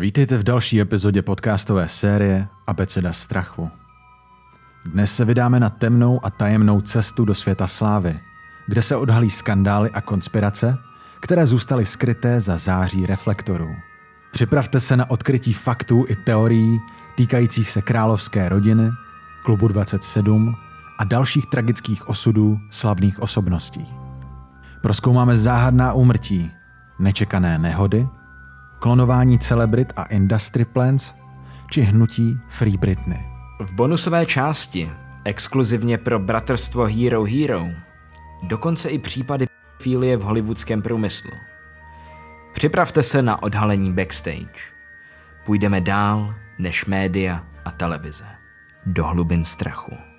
Vítejte v další epizodě podcastové série Abeceda strachu. Dnes se vydáme na temnou a tajemnou cestu do světa slávy, kde se odhalí skandály a konspirace, které zůstaly skryté za září reflektorů. Připravte se na odkrytí faktů i teorií týkajících se královské rodiny, klubu 27 a dalších tragických osudů slavných osobností. Proskoumáme záhadná úmrtí, nečekané nehody, klonování celebrit a industry plants či hnutí Free Britney. V bonusové části, exkluzivně pro bratrstvo Hero Hero, dokonce i případy filie v hollywoodském průmyslu. Připravte se na odhalení backstage. Půjdeme dál než média a televize. Do hlubin strachu.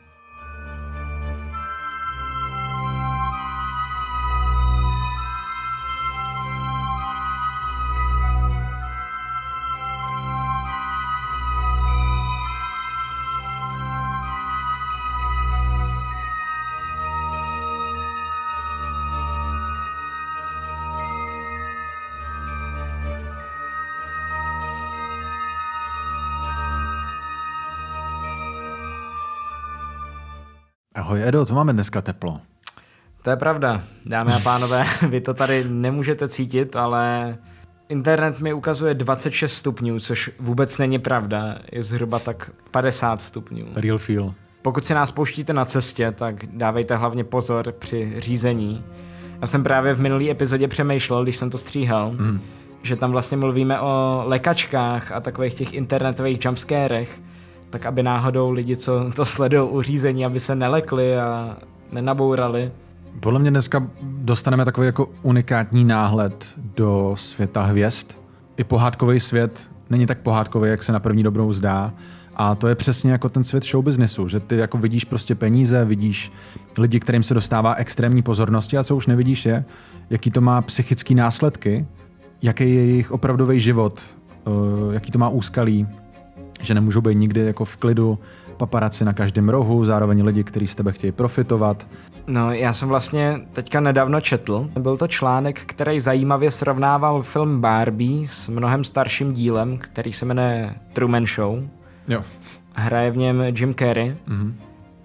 Edo, to máme dneska teplo. To je pravda, dámy a pánové, vy to tady nemůžete cítit, ale internet mi ukazuje 26 stupňů, což vůbec není pravda, je zhruba tak 50 stupňů. Real feel. Pokud si nás pouštíte na cestě, tak dávejte hlavně pozor při řízení. Já jsem právě v minulý epizodě přemýšlel, když jsem to stříhal, mm. že tam vlastně mluvíme o lekačkách a takových těch internetových jumpscarech, tak aby náhodou lidi, co to sledují u řízení, aby se nelekli a nenabourali. Podle mě dneska dostaneme takový jako unikátní náhled do světa hvězd. I pohádkový svět není tak pohádkový, jak se na první dobrou zdá. A to je přesně jako ten svět show businessu, že ty jako vidíš prostě peníze, vidíš lidi, kterým se dostává extrémní pozornosti a co už nevidíš je, jaký to má psychický následky, jaký je jejich opravdový život, eh, jaký to má úskalí, že nemůžou být nikdy jako v klidu, paparaci na každém rohu, zároveň lidi, kteří z tebe chtějí profitovat. No, já jsem vlastně teďka nedávno četl. Byl to článek, který zajímavě srovnával film Barbie s mnohem starším dílem, který se jmenuje Truman Show. Jo. Hraje v něm Jim Carrey. Mm-hmm.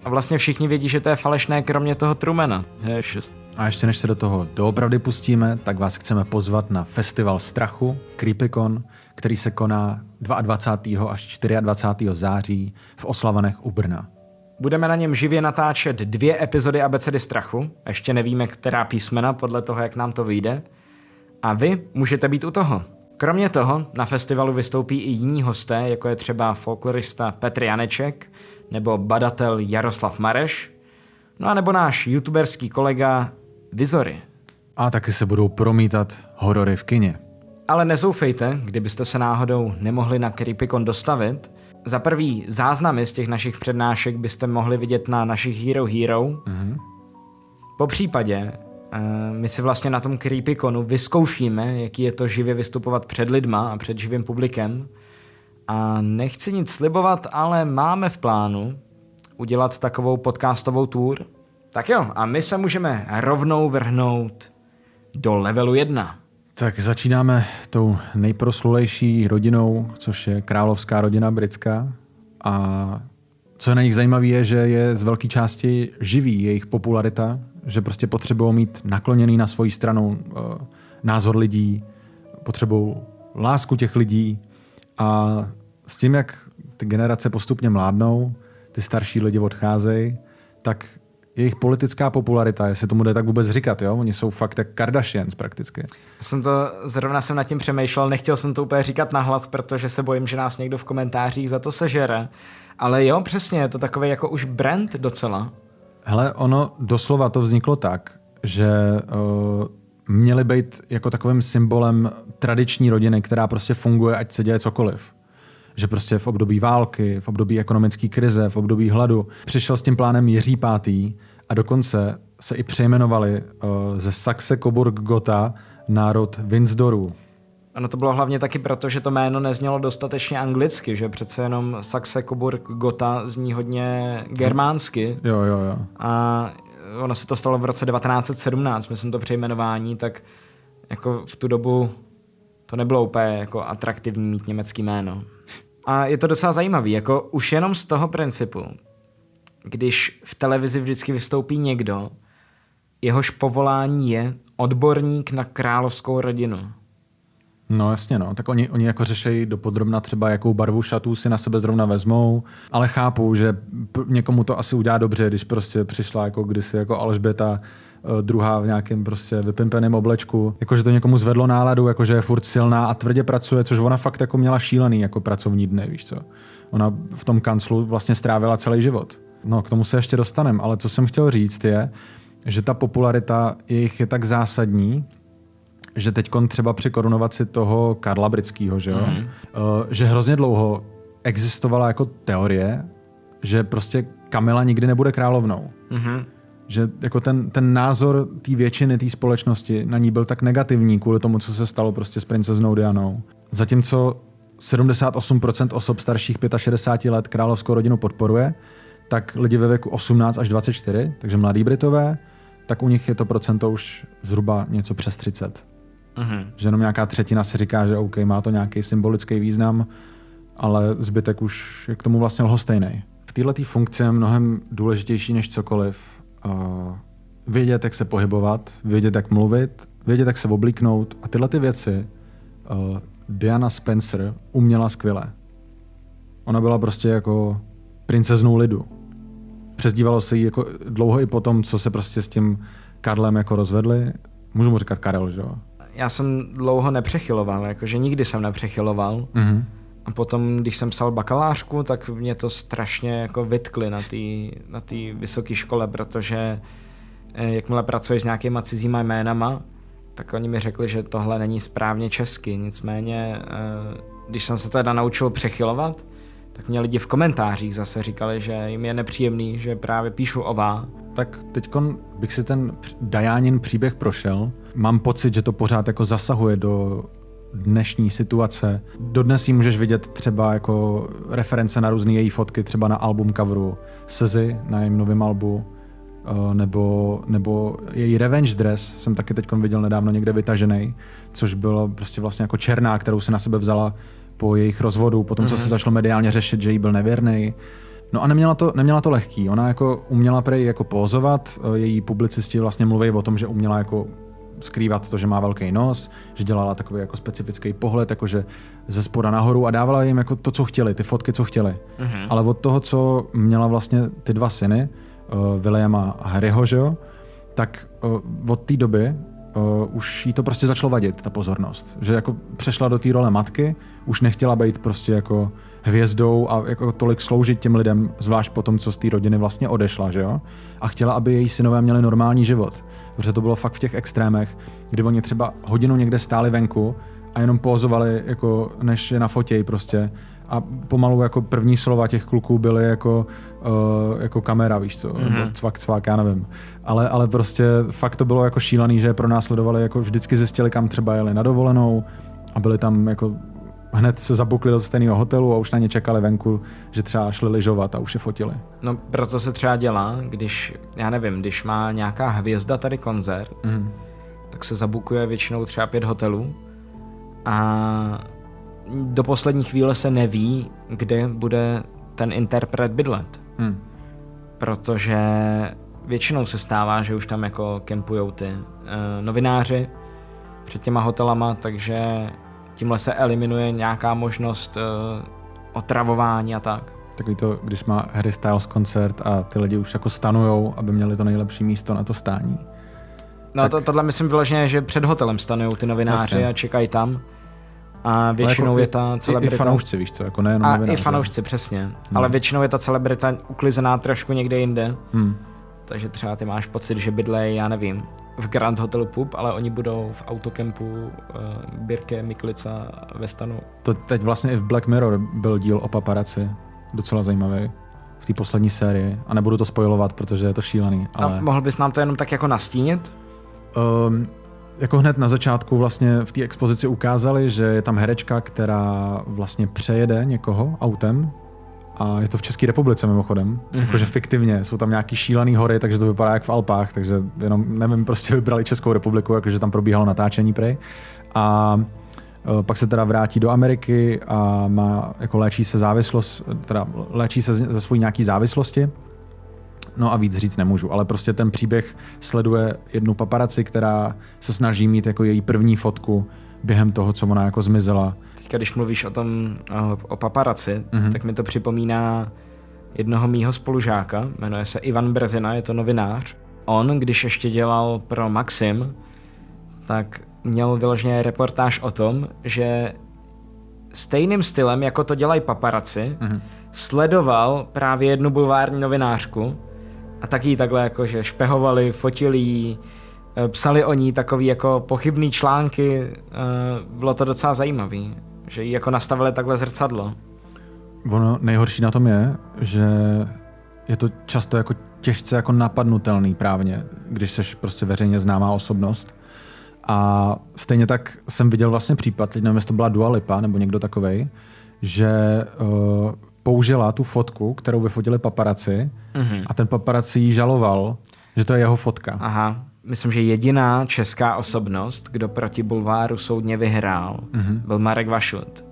A vlastně všichni vědí, že to je falešné, kromě toho Trumana. Šest. A ještě než se do toho doopravdy pustíme, tak vás chceme pozvat na festival strachu, CreepyCon, který se koná 22. až 24. září v Oslavanech u Brna. Budeme na něm živě natáčet dvě epizody Abecedy strachu. Ještě nevíme, která písmena podle toho, jak nám to vyjde. A vy můžete být u toho. Kromě toho na festivalu vystoupí i jiní hosté, jako je třeba folklorista Petr Janeček nebo badatel Jaroslav Mareš, no a nebo náš youtuberský kolega Vizory. A taky se budou promítat horory v kině. Ale nezoufejte, kdybyste se náhodou nemohli na Creepycon dostavit. Za prvý záznamy z těch našich přednášek byste mohli vidět na našich Hero Hero. Mhm. Po případě eh, my si vlastně na tom Creepyconu vyzkoušíme, jaký je to živě vystupovat před lidma a před živým publikem. A nechci nic slibovat, ale máme v plánu udělat takovou podcastovou tour. Tak jo, a my se můžeme rovnou vrhnout do levelu 1. Tak začínáme tou nejproslulejší rodinou, což je královská rodina britská. A co je na nich zajímavé, je, že je z velké části živý jejich popularita, že prostě potřebují mít nakloněný na svoji stranu uh, názor lidí, potřebují lásku těch lidí a s tím, jak ty generace postupně mládnou, ty starší lidi odcházejí, tak jejich politická popularita, jestli tomu jde tak vůbec říkat, jo? Oni jsou fakt jak Kardashians prakticky. Jsem to, zrovna jsem nad tím přemýšlel, nechtěl jsem to úplně říkat nahlas, protože se bojím, že nás někdo v komentářích za to sežere. Ale jo, přesně, je to takový jako už brand docela. Hele, ono doslova to vzniklo tak, že uh, měly být jako takovým symbolem tradiční rodiny, která prostě funguje, ať se děje cokoliv. Že prostě v období války, v období ekonomické krize, v období hladu přišel s tím plánem Jiří pátý a dokonce se i přejmenovali uh, ze Saxe Coburg Gotha národ Windsdorů. Ono to bylo hlavně taky proto, že to jméno neznělo dostatečně anglicky, že přece jenom Saxe Coburg Gotha zní hodně germánsky. Jo, jo, jo. A ono se to stalo v roce 1917, myslím to přejmenování, tak jako v tu dobu to nebylo úplně jako atraktivní mít německý jméno. A je to docela zajímavý, jako už jenom z toho principu, když v televizi vždycky vystoupí někdo, jehož povolání je odborník na královskou rodinu. No jasně, no. Tak oni, oni jako řešejí dopodrobna třeba, jakou barvu šatů si na sebe zrovna vezmou, ale chápu, že někomu to asi udělá dobře, když prostě přišla jako kdysi jako Alžběta eh, druhá v nějakém prostě vypimpeném oblečku. Jakože to někomu zvedlo náladu, jakože je furt silná a tvrdě pracuje, což ona fakt jako měla šílený jako pracovní dny, víš co. Ona v tom kanclu vlastně strávila celý život. No, k tomu se ještě dostaneme, ale co jsem chtěl říct je, že ta popularita jejich je tak zásadní, že teď třeba při korunovaci toho Karla Britského, že, jo? Mm. Uh, že hrozně dlouho existovala jako teorie, že prostě Kamila nikdy nebude královnou. Mm-hmm. Že jako ten, ten názor té většiny té společnosti na ní byl tak negativní kvůli tomu, co se stalo prostě s princeznou Dianou. Zatímco 78% osob starších 65 let královskou rodinu podporuje, tak lidi ve věku 18 až 24, takže mladí Britové, tak u nich je to procento už zhruba něco přes 30. Mm-hmm. Že jenom nějaká třetina si říká, že OK, má to nějaký symbolický význam, ale zbytek už je k tomu vlastně lhostejný. V této funkci je mnohem důležitější než cokoliv. Uh, vědět, jak se pohybovat, vědět, jak mluvit, vědět, jak se oblíknout a tyhle ty věci uh, Diana Spencer uměla skvěle. Ona byla prostě jako princeznou lidu. Přezdívalo se jí jako dlouho i potom, co se prostě s tím Karlem jako rozvedli. Můžu mu říkat Karel, že jo? Já jsem dlouho nepřechyloval, jakože nikdy jsem nepřechyloval. Mm-hmm. A potom, když jsem psal bakalářku, tak mě to strašně jako vytkli na té na vysoké škole, protože eh, jakmile pracuješ s nějakýma cizíma jménama, tak oni mi řekli, že tohle není správně česky. Nicméně, eh, když jsem se teda naučil přechylovat, tak mě lidi v komentářích zase říkali, že jim je nepříjemný, že právě píšu ová. Tak teď bych si ten Dajánin příběh prošel. Mám pocit, že to pořád jako zasahuje do dnešní situace. Dodnes jí můžeš vidět třeba jako reference na různé její fotky, třeba na album coveru Sezy, na jejím novém albu, eh, nebo, nebo její revenge dress jsem taky teď viděl nedávno někde vytažený, což bylo prostě vlastně jako černá, kterou si na sebe vzala po jejich rozvodu, potom mm-hmm. co se mhm. začalo mediálně řešit, že jí byl nevěrný. No a neměla to, neměla to lehký. Ona jako uměla prej jako pózovat, eh, její publicisti vlastně mluví o tom, že uměla jako skrývat to, že má velký nos, že dělala takový jako specifický pohled, jakože ze spoda nahoru a dávala jim jako to, co chtěli, ty fotky, co chtěli. Mm-hmm. Ale od toho, co měla vlastně ty dva syny, uh, Williama a Harryho, že jo, tak uh, od té doby uh, už jí to prostě začalo vadit, ta pozornost. Že jako přešla do té role matky, už nechtěla být prostě jako hvězdou a jako tolik sloužit těm lidem, zvlášť po tom, co z té rodiny vlastně odešla, že jo? A chtěla, aby její synové měli normální život. Protože to bylo fakt v těch extrémech, kdy oni třeba hodinu někde stáli venku a jenom pozovali, jako než je na fotěj prostě. A pomalu jako první slova těch kluků byly jako, uh, jako kamera, víš co, mm-hmm. nebo cvak, cvak, já nevím. Ale, ale prostě fakt to bylo jako šílený, že pro nás sledovali, jako vždycky zjistili, kam třeba jeli na dovolenou a byli tam jako hned se zabukli do stejného hotelu a už na ně čekali venku, že třeba šli lyžovat a už je fotili. No proto se třeba dělá, když, já nevím, když má nějaká hvězda tady koncert, mm. tak se zabukuje většinou třeba pět hotelů a do poslední chvíle se neví, kde bude ten interpret bydlet. Mm. Protože většinou se stává, že už tam jako kempujou ty uh, novináři před těma hotelama, takže tímhle se eliminuje nějaká možnost uh, otravování a tak. Takový to, když má Harry Styles koncert a ty lidi už jako stanujou, aby měli to nejlepší místo na to stání. No tak... to, tohle myslím vyloženě, že před hotelem stanují ty novináři Jasně. a čekají tam. A většinou jako je ta celebrita... I, I fanoušci, víš co, jako nejenom A novináři. i fanoušci, přesně. Hmm. Ale většinou je ta celebrita uklizená trošku někde jinde. Hmm. Takže třeba ty máš pocit, že bydlej, já nevím, v Grand Hotel Pub, ale oni budou v autokempu uh, Birke Miklica ve stanu. To teď vlastně i v Black Mirror byl díl o paparaci, docela zajímavý v té poslední sérii a nebudu to spojovat, protože je to šílený. Ale... A mohl bys nám to jenom tak jako nastínit? Um, jako hned na začátku vlastně v té expozici ukázali, že je tam herečka, která vlastně přejede někoho autem a je to v České republice mimochodem, mm-hmm. jakože fiktivně, jsou tam nějaký šílený hory, takže to vypadá jak v Alpách, takže jenom, nevím, prostě vybrali Českou republiku, jakože tam probíhalo natáčení prej. A Eh, pak se teda vrátí do Ameriky a má, jako léčí se závislost, teda léčí se ze svojí nějaký závislosti. No a víc říct nemůžu, ale prostě ten příběh sleduje jednu paparaci, která se snaží mít jako její první fotku během toho, co ona jako zmizela. Teďka, když mluvíš o tom, o, o paparaci, mm-hmm. tak mi to připomíná jednoho mýho spolužáka, jmenuje se Ivan Brezina, je to novinář. On, když ještě dělal pro Maxim, tak měl vyloženě reportáž o tom, že stejným stylem, jako to dělají paparaci, mm-hmm. sledoval právě jednu bulvární novinářku a taky takhle jako, že špehovali, fotili jí, eh, psali o ní takový jako pochybný články, eh, bylo to docela zajímavý, že jí jako nastavili takhle zrcadlo. Ono nejhorší na tom je, že je to často jako těžce jako napadnutelný právně, když jsi prostě veřejně známá osobnost. A stejně tak jsem viděl vlastně případ, nevím, jestli to byla Dua Lipa nebo někdo takovej, že uh, použila tu fotku, kterou vyfotili paparaci mm-hmm. a ten paparaci jí žaloval, že to je jeho fotka. Aha, myslím, že jediná česká osobnost, kdo proti Bulváru soudně vyhrál, mm-hmm. byl Marek Vašut.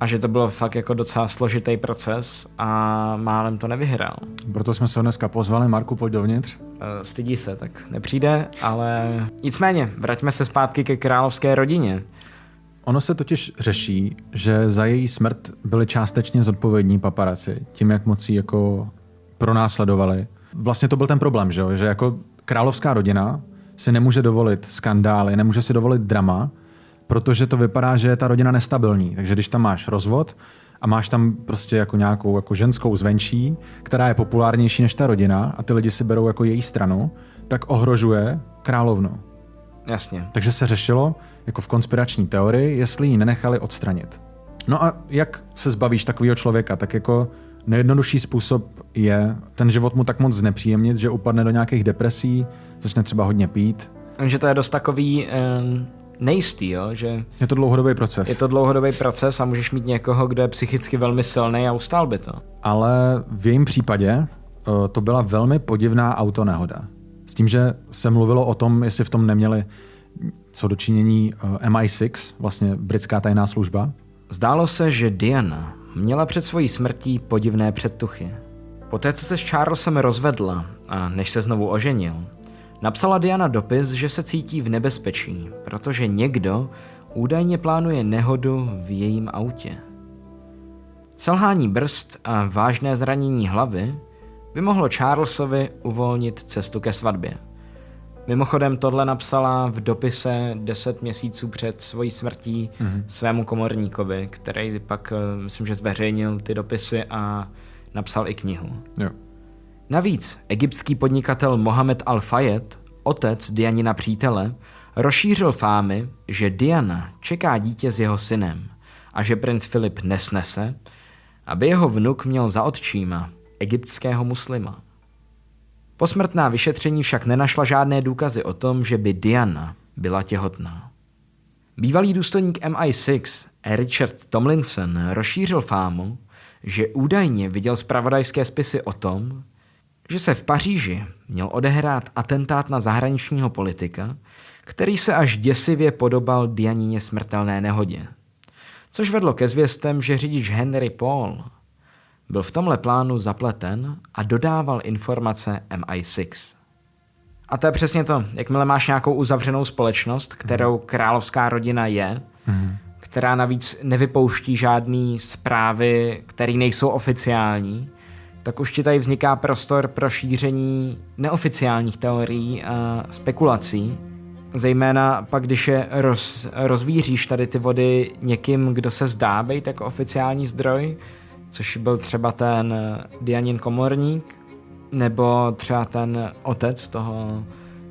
A že to bylo fakt jako docela složitý proces a málem to nevyhrál. Proto jsme se ho dneska pozvali. Marku, pojď dovnitř. Eh, stydí se, tak nepřijde, ale nicméně, vraťme se zpátky ke královské rodině. Ono se totiž řeší, že za její smrt byli částečně zodpovědní paparaci, tím, jak moc jako pronásledovali. Vlastně to byl ten problém, že, že jako královská rodina si nemůže dovolit skandály, nemůže si dovolit drama, protože to vypadá, že je ta rodina nestabilní. Takže když tam máš rozvod a máš tam prostě jako nějakou jako ženskou zvenčí, která je populárnější než ta rodina a ty lidi si berou jako její stranu, tak ohrožuje královnu. Jasně. Takže se řešilo, jako v konspirační teorii, jestli ji nenechali odstranit. No a jak se zbavíš takového člověka? Tak jako nejjednodušší způsob je ten život mu tak moc znepříjemnit, že upadne do nějakých depresí, začne třeba hodně pít. Takže to je dost takový um, nejistý, jo? že... Je to dlouhodobý proces. Je to dlouhodobý proces a můžeš mít někoho, kdo je psychicky velmi silný a ustál by to. Ale v jejím případě uh, to byla velmi podivná autonehoda. S tím, že se mluvilo o tom, jestli v tom neměli co dočinění uh, MI6, vlastně britská tajná služba. Zdálo se, že Diana měla před svojí smrtí podivné předtuchy. Poté, co se s Charlesem rozvedla a než se znovu oženil, napsala Diana dopis, že se cítí v nebezpečí, protože někdo údajně plánuje nehodu v jejím autě. Selhání brzd a vážné zranění hlavy by mohlo Charlesovi uvolnit cestu ke svatbě. Mimochodem tohle napsala v dopise 10 měsíců před svojí smrtí mm-hmm. svému komorníkovi, který pak, eh, myslím, že zveřejnil ty dopisy a napsal i knihu. Jo. Navíc egyptský podnikatel Mohamed Al-Fayed, otec Dianina přítele, rozšířil fámy, že Diana čeká dítě s jeho synem a že princ Filip nesnese, aby jeho vnuk měl za otčíma egyptského muslima. Posmrtná vyšetření však nenašla žádné důkazy o tom, že by Diana byla těhotná. Bývalý důstojník MI6 Richard Tomlinson rozšířil fámu, že údajně viděl zpravodajské spisy o tom, že se v Paříži měl odehrát atentát na zahraničního politika, který se až děsivě podobal Dianině smrtelné nehodě. Což vedlo ke zvěstem, že řidič Henry Paul byl v tomhle plánu zapleten a dodával informace MI6. A to je přesně to. Jakmile máš nějakou uzavřenou společnost, kterou královská rodina je, mm. která navíc nevypouští žádné zprávy, které nejsou oficiální, tak už ti tady vzniká prostor pro šíření neoficiálních teorií a spekulací. Zejména pak, když je roz, rozvíříš tady ty vody někým, kdo se zdá být jako oficiální zdroj, což byl třeba ten Dianin komorník, nebo třeba ten otec toho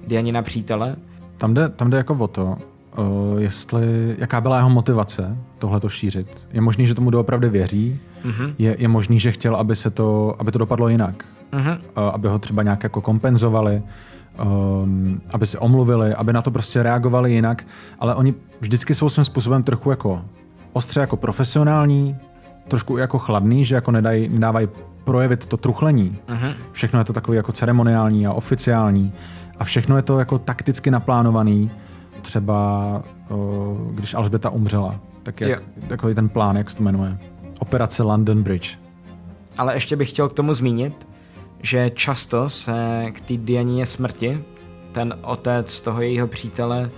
Dianina přítele. Tam jde, tam jde jako o to, uh, jestli, jaká byla jeho motivace tohle to šířit. Je možný, že tomu doopravdy věří, uh-huh. je, je možný, že chtěl, aby se to, aby to dopadlo jinak. Uh-huh. Uh, aby ho třeba nějak jako kompenzovali, um, aby se omluvili, aby na to prostě reagovali jinak, ale oni vždycky jsou svým způsobem trochu jako ostře jako profesionální, trošku jako chladný, že jako nedají, nedávají projevit to truchlení. Uh-huh. Všechno je to takový jako ceremoniální a oficiální a všechno je to jako takticky naplánovaný třeba, uh, když Alžběta umřela, tak jak, takový ten plán, jak se to jmenuje. Operace London Bridge. Ale ještě bych chtěl k tomu zmínit, že často se k té Dianině smrti ten otec toho jejího přítele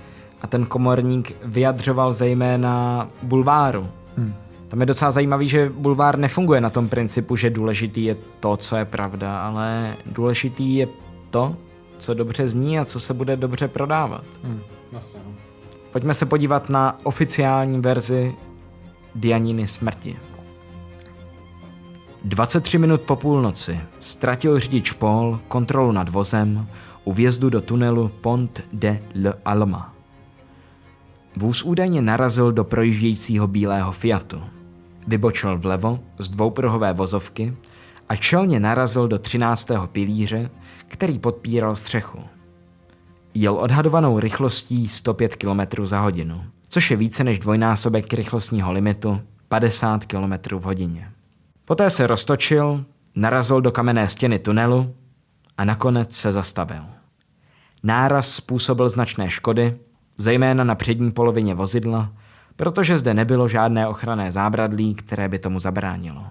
a ten komorník vyjadřoval zejména bulváru. Hmm. Tam je docela zajímavý, že bulvár nefunguje na tom principu, že důležitý je to, co je pravda, ale důležitý je to, co dobře zní a co se bude dobře prodávat. Hmm. Vlastně. Pojďme se podívat na oficiální verzi Dianiny smrti. 23 minut po půlnoci ztratil řidič Paul kontrolu nad vozem u vjezdu do tunelu Pont de l'Alma. Vůz údajně narazil do projíždějícího bílého Fiatu. Vybočil vlevo z dvoupruhové vozovky a čelně narazil do 13. pilíře, který podpíral střechu. Jel odhadovanou rychlostí 105 km za hodinu, což je více než dvojnásobek rychlostního limitu 50 km v hodině. Poté se roztočil, narazil do kamenné stěny tunelu a nakonec se zastavil. Náraz způsobil značné škody, zejména na přední polovině vozidla, protože zde nebylo žádné ochranné zábradlí, které by tomu zabránilo.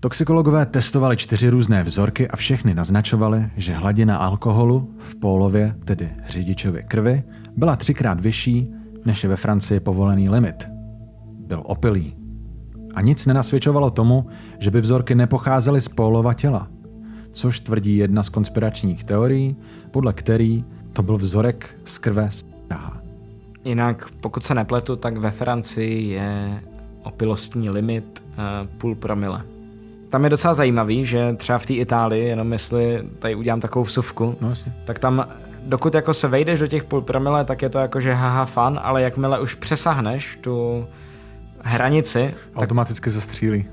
Toxikologové testovali čtyři různé vzorky a všechny naznačovali, že hladina alkoholu v pólově, tedy řidičově krvi, byla třikrát vyšší, než je ve Francii povolený limit. Byl opilý. A nic nenasvědčovalo tomu, že by vzorky nepocházely z pólova těla, což tvrdí jedna z konspiračních teorií, podle který to byl vzorek z krve z Jinak, pokud se nepletu, tak ve Francii je opilostní limit uh, půl promile. Tam je docela zajímavý, že třeba v té Itálii, jenom jestli tady udělám takovou vsuvku, no, tak tam dokud jako se vejdeš do těch půl promile, tak je to jako, že haha fun, ale jakmile už přesahneš tu hranici... Automaticky tak... zastřílí.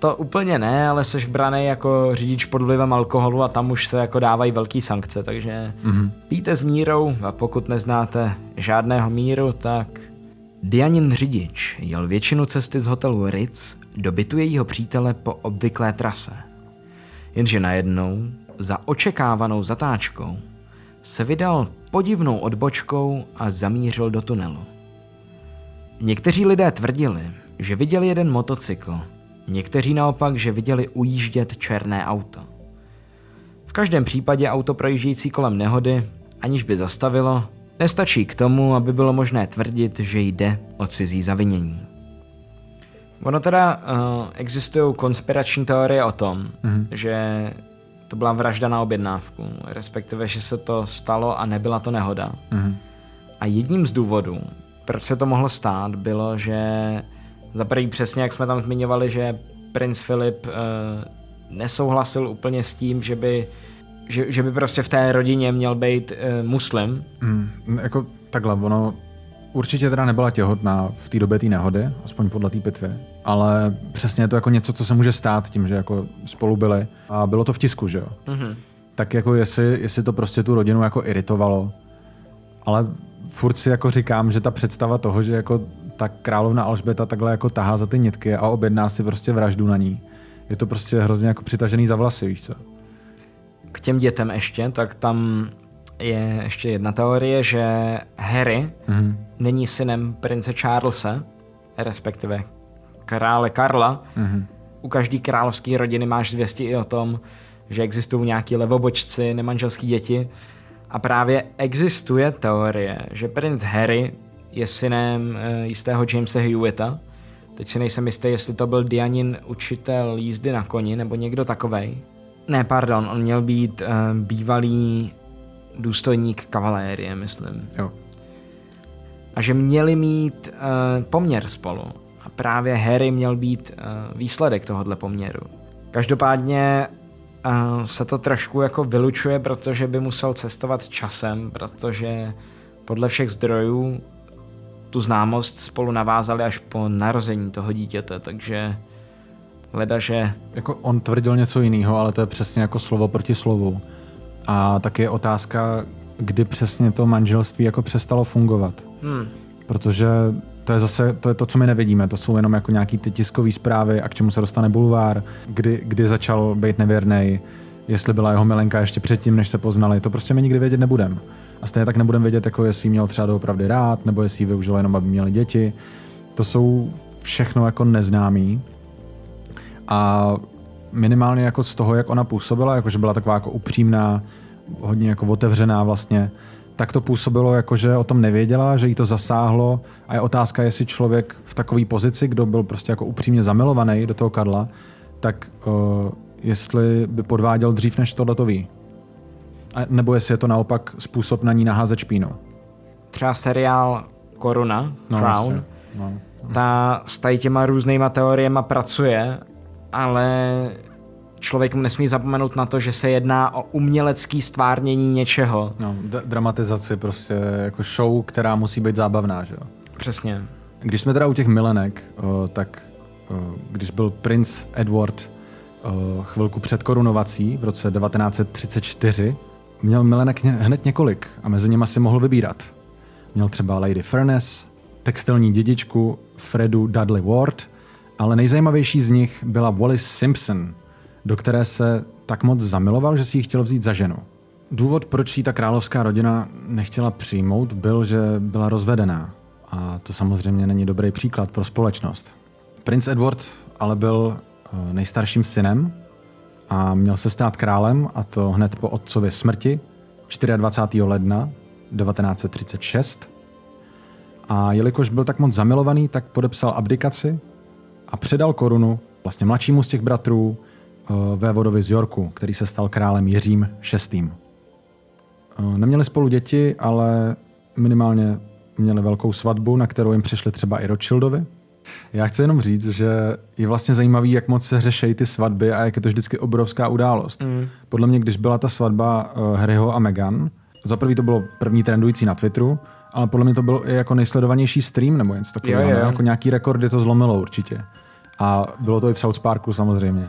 To úplně ne, ale seš braný jako řidič pod vlivem alkoholu a tam už se jako dávají velký sankce, takže mm-hmm. píte s mírou a pokud neznáte žádného míru, tak Dianin řidič jel většinu cesty z hotelu Ritz do bytu jejího přítele po obvyklé trase. Jenže najednou, za očekávanou zatáčkou, se vydal podivnou odbočkou a zamířil do tunelu. Někteří lidé tvrdili, že viděli jeden motocykl, někteří naopak, že viděli ujíždět černé auto. V každém případě auto projíždějící kolem nehody, aniž by zastavilo, nestačí k tomu, aby bylo možné tvrdit, že jde o cizí zavinění. Ono teda uh, existují konspirační teorie o tom, mm-hmm. že to byla vražda na objednávku, respektive, že se to stalo a nebyla to nehoda. Mm-hmm. A jedním z důvodů, proč se to mohlo stát, bylo, že za prvý přesně, jak jsme tam zmiňovali, že princ Filip uh, nesouhlasil úplně s tím, že by že, že by prostě v té rodině měl být uh, muslim. Mm, jako takhle, ono určitě teda nebyla těhotná v té době té nehody, aspoň podle té pitvy, ale přesně je to jako něco, co se může stát tím, že jako spolu byli a bylo to v tisku, že jo. Mm-hmm. Tak jako jestli, jestli to prostě tu rodinu jako iritovalo, ale furt si jako říkám, že ta představa toho, že jako ta královna Alžbeta takhle jako tahá za ty nitky a objedná si prostě vraždu na ní, je to prostě hrozně jako přitažený za vlasy, víš co. K těm dětem ještě, tak tam je ještě jedna teorie, že Harry mm-hmm. není synem prince Charlesa, respektive krále Karla. Mm-hmm. U každé královské rodiny máš zvěsti i o tom, že existují nějaký levobočci, nemanželský děti. A právě existuje teorie, že princ Harry je synem uh, jistého Jamesa Hewetta. Teď si nejsem jistý, jestli to byl Dianin učitel jízdy na koni nebo někdo takovej. Ne, pardon, on měl být uh, bývalý důstojník kavalérie, myslím. Jo. A že měli mít uh, poměr spolu. A právě Harry měl být uh, výsledek tohohle poměru. Každopádně uh, se to trošku jako vylučuje, protože by musel cestovat časem, protože podle všech zdrojů tu známost spolu navázali až po narození toho dítěte, takže leda, že... Jako on tvrdil něco jiného, ale to je přesně jako slovo proti slovu. A tak je otázka, kdy přesně to manželství jako přestalo fungovat. Hmm. Protože to je zase to, je to, co my nevidíme. To jsou jenom jako nějaký ty tiskové zprávy a k čemu se dostane bulvár, kdy, kdy začal být nevěrný, jestli byla jeho milenka ještě předtím, než se poznali. To prostě my nikdy vědět nebudeme. A stejně tak nebudeme vědět, jako jestli měl třeba doopravdy rád, nebo jestli ji využil jenom, aby měli děti. To jsou všechno jako neznámý. A minimálně jako z toho, jak ona působila, jako že byla taková jako upřímná, hodně jako otevřená vlastně, tak to působilo jako, že o tom nevěděla, že jí to zasáhlo a je otázka, jestli člověk v takové pozici, kdo byl prostě jako upřímně zamilovaný do toho Karla, tak uh, jestli by podváděl dřív, než tohle to ví. A, nebo jestli je to naopak způsob na ní naházet špínu. Třeba seriál Koruna, no, Crown, no. ta s tady těma různýma teoriema pracuje, ale člověk nesmí zapomenout na to, že se jedná o umělecký stvárnění něčeho. No, d- dramatizaci prostě jako show, která musí být zábavná, že jo? Přesně. Když jsme teda u těch milenek, uh, tak uh, když byl princ Edward uh, chvilku před korunovací v roce 1934, měl milenek hned několik a mezi nimi si mohl vybírat. Měl třeba Lady Furness, textilní dědičku Fredu Dudley Ward, ale nejzajímavější z nich byla Wallis Simpson, do které se tak moc zamiloval, že si ji chtěl vzít za ženu. Důvod, proč ji ta královská rodina nechtěla přijmout, byl, že byla rozvedená. A to samozřejmě není dobrý příklad pro společnost. Prince Edward ale byl eh, nejstarším synem a měl se stát králem, a to hned po otcově smrti 24. ledna 1936. A jelikož byl tak moc zamilovaný, tak podepsal abdikaci a předal korunu vlastně mladšímu z těch bratrů, eh, vévodovi z Yorku, který se stal králem Jiřím VI. Eh, neměli spolu děti, ale minimálně měli velkou svatbu, na kterou jim přišli třeba i Rothschildovi. Já chci jenom říct, že je vlastně zajímavý, jak moc se řešejí ty svatby a jak je to vždycky obrovská událost. Mm. Podle mě, když byla ta svatba uh, Harryho a Meghan, za prvý to bylo první trendující na Twitteru, ale podle mě to byl i jako nejsledovanější stream nebo něco takového. Jo, jo. Jako nějaký rekordy to zlomilo určitě. A bylo to i v South Parku samozřejmě.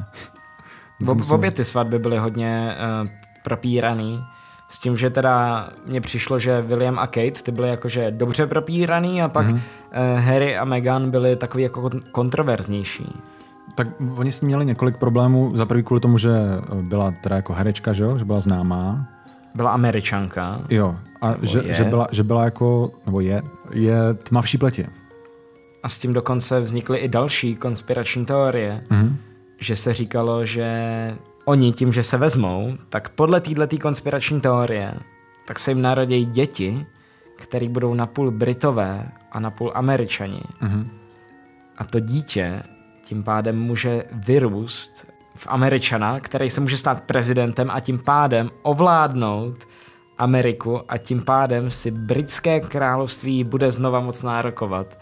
V, obě ty svatby byly hodně uh, propíraný. S tím, že teda mně přišlo, že William a Kate ty byly jakože dobře propíraný a pak mm-hmm. uh, Harry a Meghan byly takový jako kontroverznější. Tak oni s ní měli několik problémů. Za prvý kvůli tomu, že byla teda jako herečka, že, jo? že byla známá. Byla američanka. Jo, a že, že, byla, že byla jako, nebo je, je tmavší pleti. A s tím dokonce vznikly i další konspirační teorie, mm-hmm. že se říkalo, že oni tím, že se vezmou, tak podle této konspirační teorie, tak se jim narodí děti, které budou napůl Britové a napůl Američani. Mm-hmm. A to dítě tím pádem může vyrůst v Američana, který se může stát prezidentem a tím pádem ovládnout Ameriku a tím pádem si britské království bude znova moc nárokovat.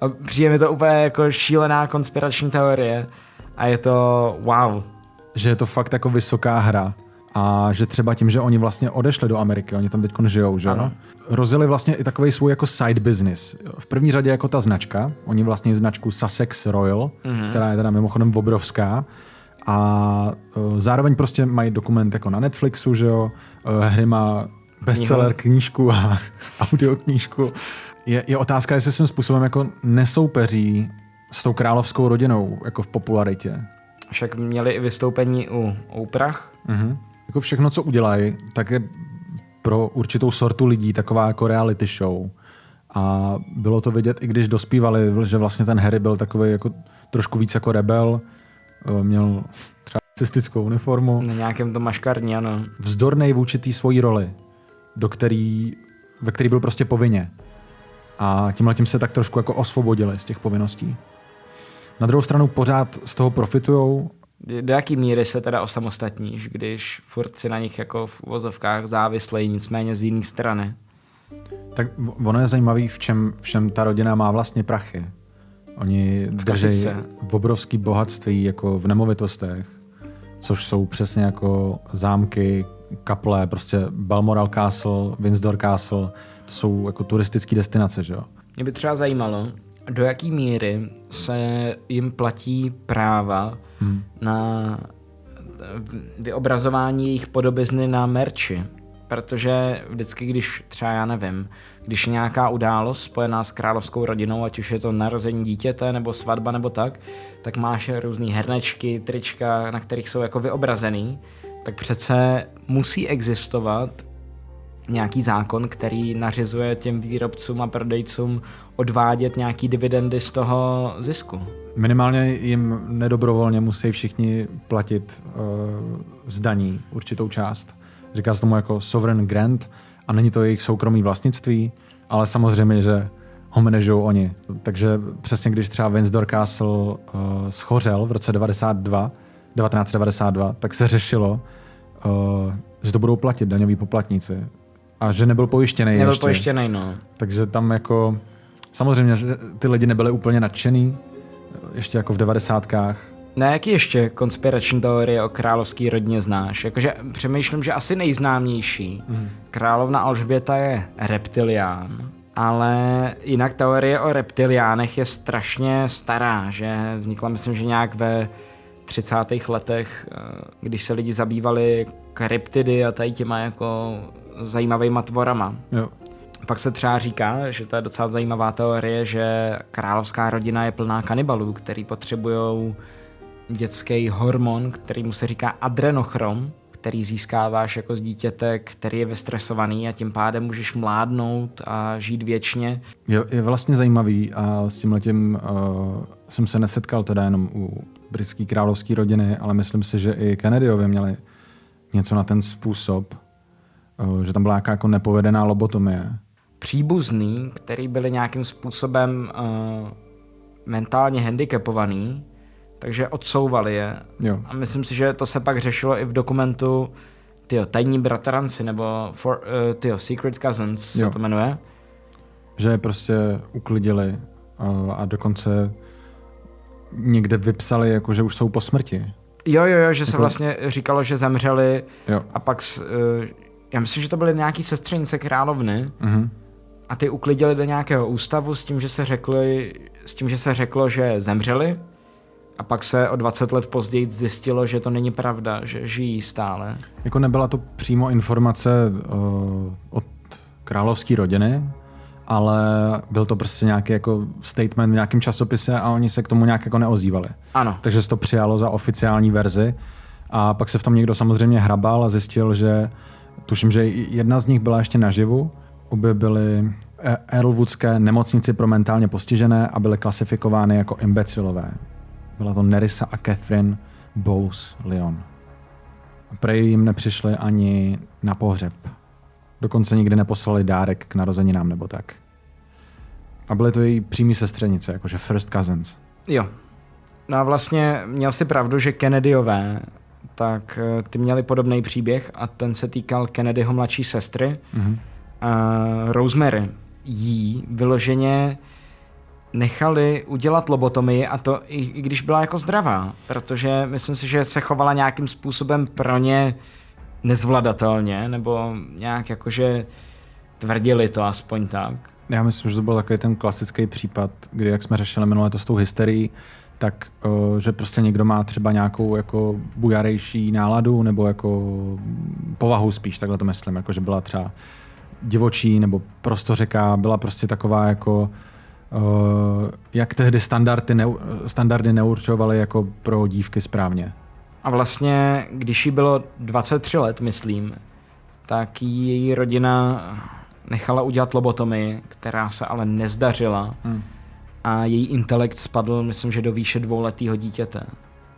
A přijde mi to úplně jako šílená konspirační teorie a je to wow. Že je to fakt jako vysoká hra a že třeba tím, že oni vlastně odešli do Ameriky, oni tam teď žijou, že ano. Rozjeli vlastně i takový svůj jako side business. V první řadě jako ta značka, oni vlastně značku Sussex Royal, mm-hmm. která je teda mimochodem obrovská, a uh, zároveň prostě mají dokument jako na Netflixu, že jo, uh, hry má bestseller knížku a audioknížku. Je, je otázka, jestli svým způsobem jako nesoupeří s tou královskou rodinou jako v popularitě. Však měli i vystoupení u Oprah. Mm-hmm. Jako všechno, co udělají, tak je pro určitou sortu lidí taková jako reality show. A bylo to vidět, i když dospívali, že vlastně ten Harry byl takový jako trošku víc jako rebel, Eh, měl třeba cystickou uniformu. Na nějakém to maškarní, ano. Vzdornej vůči té svojí roli, do který, ve který byl prostě povinně. A tímhle tím se tak trošku jako osvobodili z těch povinností. Na druhou stranu pořád z toho profitujou. Do jaký míry se teda osamostatníš, když furt si na nich jako v uvozovkách závislej, nicméně z jiné strany? Tak ono je zajímavý, v čem, v čem ta rodina má vlastně prachy. Oni drží v obrovský bohatství jako v nemovitostech, což jsou přesně jako zámky, kaple, prostě Balmoral Castle, Windsor Castle, to jsou jako turistické destinace, že jo? Mě by třeba zajímalo, do jaký míry se jim platí práva hmm. na vyobrazování jejich podobizny na merči. Protože vždycky, když třeba já nevím, když je nějaká událost spojená s královskou rodinou, ať už je to narození dítěte, nebo svatba, nebo tak, tak máš různé hernečky, trička, na kterých jsou jako vyobrazený, tak přece musí existovat nějaký zákon, který nařizuje těm výrobcům a prodejcům odvádět nějaký dividendy z toho zisku. Minimálně jim nedobrovolně musí všichni platit uh, zdaní určitou část. Říká se tomu jako sovereign grant a není to jejich soukromý vlastnictví, ale samozřejmě, že ho manažují oni. Takže přesně když třeba Windsor Castle uh, schořel v roce 92, 1992, tak se řešilo, uh, že to budou platit daňoví poplatníci. A že nebyl pojištěný Nebyl ještě. pojištěný, no. Takže tam jako... Samozřejmě, že ty lidi nebyli úplně nadšený, ještě jako v devadesátkách. Ne, jaký ještě konspirační teorie o královský rodině znáš? Jakože přemýšlím, že asi nejznámější. Mm. Královna Alžběta je reptilián, ale jinak teorie o reptiliánech je strašně stará, že vznikla myslím, že nějak ve 30. letech, eh, když se lidi zabývali kryptidy a tady těma jako zajímavýma tvorama. Jo. Pak se třeba říká, že to je docela zajímavá teorie, že královská rodina je plná kanibalů, který potřebují dětský hormon, který mu se říká adrenochrom, který získáváš jako z dítěte, který je vystresovaný a tím pádem můžeš mládnout a žít věčně. Je, je vlastně zajímavý a s tím letím uh, jsem se nesetkal teda jenom u britské královské rodiny, ale myslím si, že i Kennedyovi měli něco na ten způsob, že tam byla nějaká jako nepovedená lobotomie. Příbuzný, který byli nějakým způsobem uh, mentálně handicapovaný, takže odsouvali je. Jo. A myslím si, že to se pak řešilo i v dokumentu tyjo, Tajní bratranci, nebo for, uh, tyjo, Secret Cousins Jo. se to jmenuje. Že je prostě uklidili uh, a dokonce někde vypsali, jako, že už jsou po smrti. Jo, jo, jo, že se Jako- vlastně říkalo, že zemřeli Jo. a pak, uh, já myslím, že to byly nějaký sestřenice královny Mhm. a ty uklidili do nějakého ústavu s tím, že se řekli, s tím, že se řeklo, že zemřeli a pak se o 20 let později zjistilo, že to není pravda, že žijí stále. Jako nebyla to přímo informace uh, od královské rodiny, ale byl to prostě nějaký jako statement v nějakém časopise a oni se k tomu nějak jako neozývali. Ano, Takže se to přijalo za oficiální verzi a pak se v tom někdo samozřejmě hrabal a zjistil, že tuším, že jedna z nich byla ještě naživu, obě byly eh, Earlwoodské nemocnici pro mentálně postižené a byly klasifikovány jako imbecilové. Byla to Nerissa a Catherine Bowes Lyon. A prej jim nepřišli ani na pohřeb. Dokonce nikdy neposlali dárek k narozeninám nebo tak. A byly to její přímý sestřenice, jakože first cousins. jo. No a vlastně měl si pravdu, že Kennedyové, tak eh, ty měli podobný příběh a ten se týkal Kennedyho mladší sestry, Mhm. uh, Rosemary. Jí vyloženě nechali udělat lobotomii a to i, i když byla jako zdravá, protože myslím si, že se chovala nějakým způsobem pro ně nezvladatelně, nebo nějak jakože tvrdili to aspoň tak. Já myslím, že to byl takový ten klasický případ, kdy, jak jsme řešili minule to s tou hysterií, tak, uh, že prostě někdo má třeba nějakou jako bujarejší náladu nebo jako povahu spíš, takhle to myslím, jako že byla třeba divočí nebo prostořeká, byla prostě taková jako uh, jak tehdy standardy, neu, standardy neurčovaly jako pro dívky správně. A vlastně, když jí bylo 23 let, myslím, tak jí její rodina nechala udělat lobotomii, která se ale nezdařila Hmm. A její intelekt spadl, myslím, že do výše dvouletého dítěte.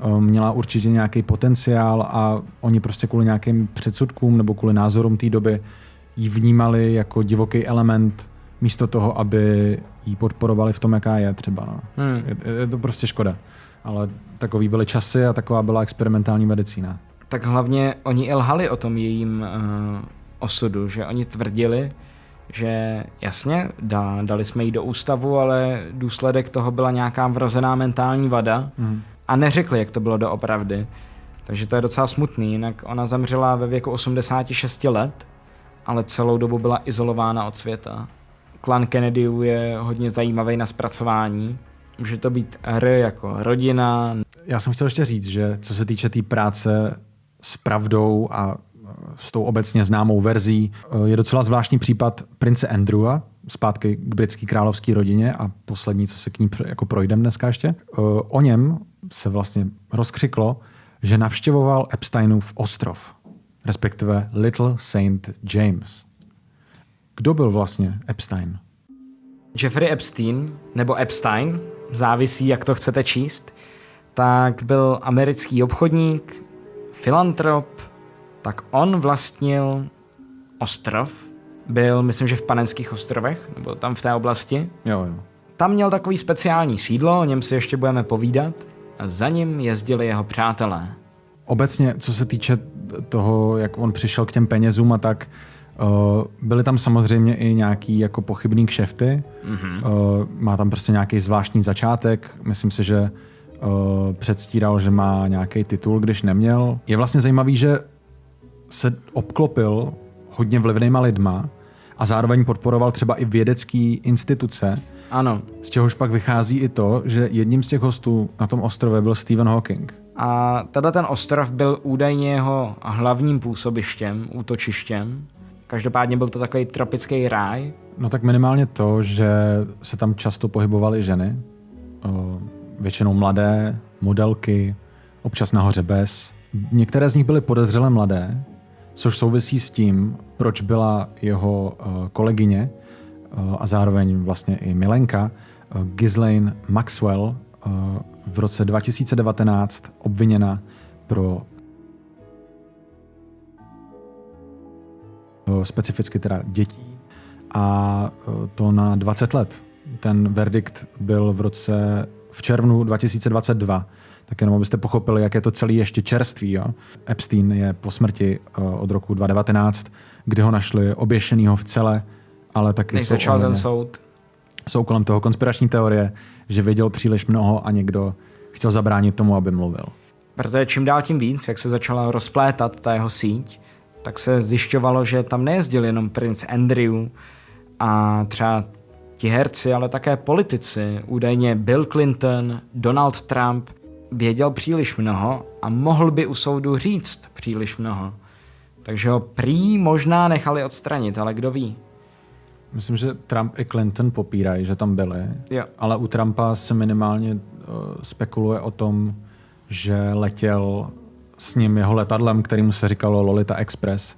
Uh, měla určitě nějaký potenciál a oni prostě kvůli nějakým předsudkům nebo kvůli názorům té doby ji vnímali jako divoký element místo toho, aby ji podporovali v tom, jaká je třeba. No. Hmm. Je, je to prostě škoda. Ale takový byly časy a taková byla experimentální medicína. Tak hlavně oni i lhali o tom jejím uh, osudu, že oni tvrdili, že jasně, dá, dali jsme jí do ústavu, ale důsledek toho byla nějaká vrozená mentální vada Mm. a neřekli, jak to bylo doopravdy. Takže to je docela smutný, jinak ona zemřela ve věku 86 let, ale celou dobu byla izolována od světa. Klan Kennedyů je hodně zajímavý na zpracování. Může to být R jako rodina, Já jsem chtěl ještě říct, že co se týče té tý práce s pravdou a s tou obecně známou verzí, eh, je docela zvláštní případ prince Andrewa, zpátky k britské královské rodině a poslední, co se k ní jako projdem dneska ještě. Eh, O něm se vlastně rozkřiklo, že navštěvoval Epsteinův ostrov, respektive Little Saint James. Kdo byl vlastně Epstein? Jeffrey Epstein, nebo Epstein, závisí, jak to chcete číst, tak byl americký obchodník, filantrop, tak on vlastnil ostrov, byl, myslím, že v Panenských ostrovech, nebo tam v té oblasti. Jo, jo. Tam měl takový speciální sídlo, o něm si ještě budeme povídat, a za ním jezdili jeho přátelé. Obecně, co se týče toho, jak on přišel k těm penězům a tak, Uh, byly tam samozřejmě i nějaký jako pochybný kšefty. Mm-hmm. Uh, má tam prostě nějaký zvláštní začátek. Myslím si, že uh, předstíral, že má nějaký titul, když neměl. Je vlastně zajímavý, že se obklopil hodně vlivnýma lidma a zároveň podporoval třeba i vědecké instituce. Ano. Z čehož pak vychází i to, že jedním z těch hostů na tom ostrově byl Stephen Hawking. A tenhle ten ostrov byl údajně jeho hlavním působištěm, útočištěm. Každopádně byl to takový tropický ráj. No tak minimálně to, že se tam často pohybovaly ženy, většinou mladé, modelky, občas nahoře bez. Některé z nich byly podezřele mladé, což souvisí s tím, proč byla jeho kolegyně a zároveň vlastně i milenka Ghislaine Maxwell v roce 2019 obviněna pro specificky teda dětí a to na 20 let. Ten verdikt byl v roce v červnu 2022. Tak jenom abyste pochopili, jak je to celý ještě čerstvý. Jo? Epstein je po smrti od roku 2019, kdy ho našli oběšenýho v celé, ale taky Než začal ten soud. Jsou kolem toho konspirační teorie, že věděl příliš mnoho a někdo chtěl zabránit tomu, aby mluvil. Protože čím dál tím víc, jak se začala rozplétat ta jeho síť, tak se zjišťovalo, že tam nejezdil jenom princ Andrew a třeba ti herci, ale také politici. Údajně Bill Clinton, Donald Trump věděl příliš mnoho a mohl by u soudu říct příliš mnoho. Takže ho prý možná nechali odstranit, ale kdo ví. Myslím, že Trump i Clinton popírají, že tam byli, jo. ale u Trumpa se minimálně uh, spekuluje o tom, že letěl s ním jeho letadlem, kterým se říkalo Lolita Express.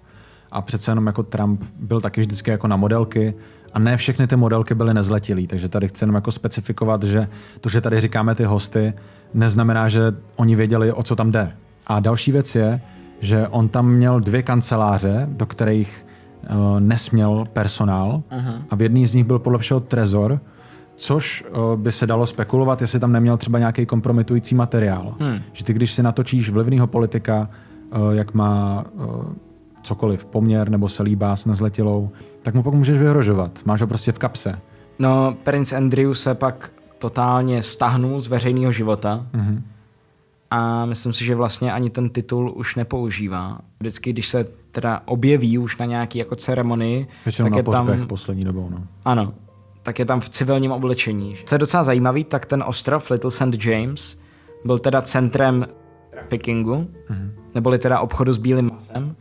A přece jenom jako Trump byl taky vždycky jako na modelky a ne všechny ty modelky byly nezletilí, takže tady chci jenom jako specifikovat, že to, že tady říkáme ty hosty, neznamená, že oni věděli, o co tam jde. A další věc je, že on tam měl dvě kanceláře, do kterých uh, nesměl personál uh-huh. a v jedné z nich byl podle všeho trezor, Což uh, by se dalo spekulovat, jestli tam neměl třeba nějaký kompromitující materiál. Hmm. Že ty, když si natočíš vlivného politika, uh, jak má uh, cokoliv, poměr nebo se líbá s nezletilou, tak mu pak můžeš vyhrožovat. Máš ho prostě v kapse. No, prince Andrew se pak totálně stahnul z veřejného života mm-hmm. a myslím si, že vlastně ani ten titul už nepoužívá. Vždycky, když se teda objeví už na nějaký jako ceremonii, Většinou tak na je tam... poslední dobou, no. Ano, tak je tam v civilním oblečení. Co je docela zajímavý, tak ten ostrov Little St. James byl teda centrem traffickingu, mm-hmm. neboli teda obchodu s bílým masem.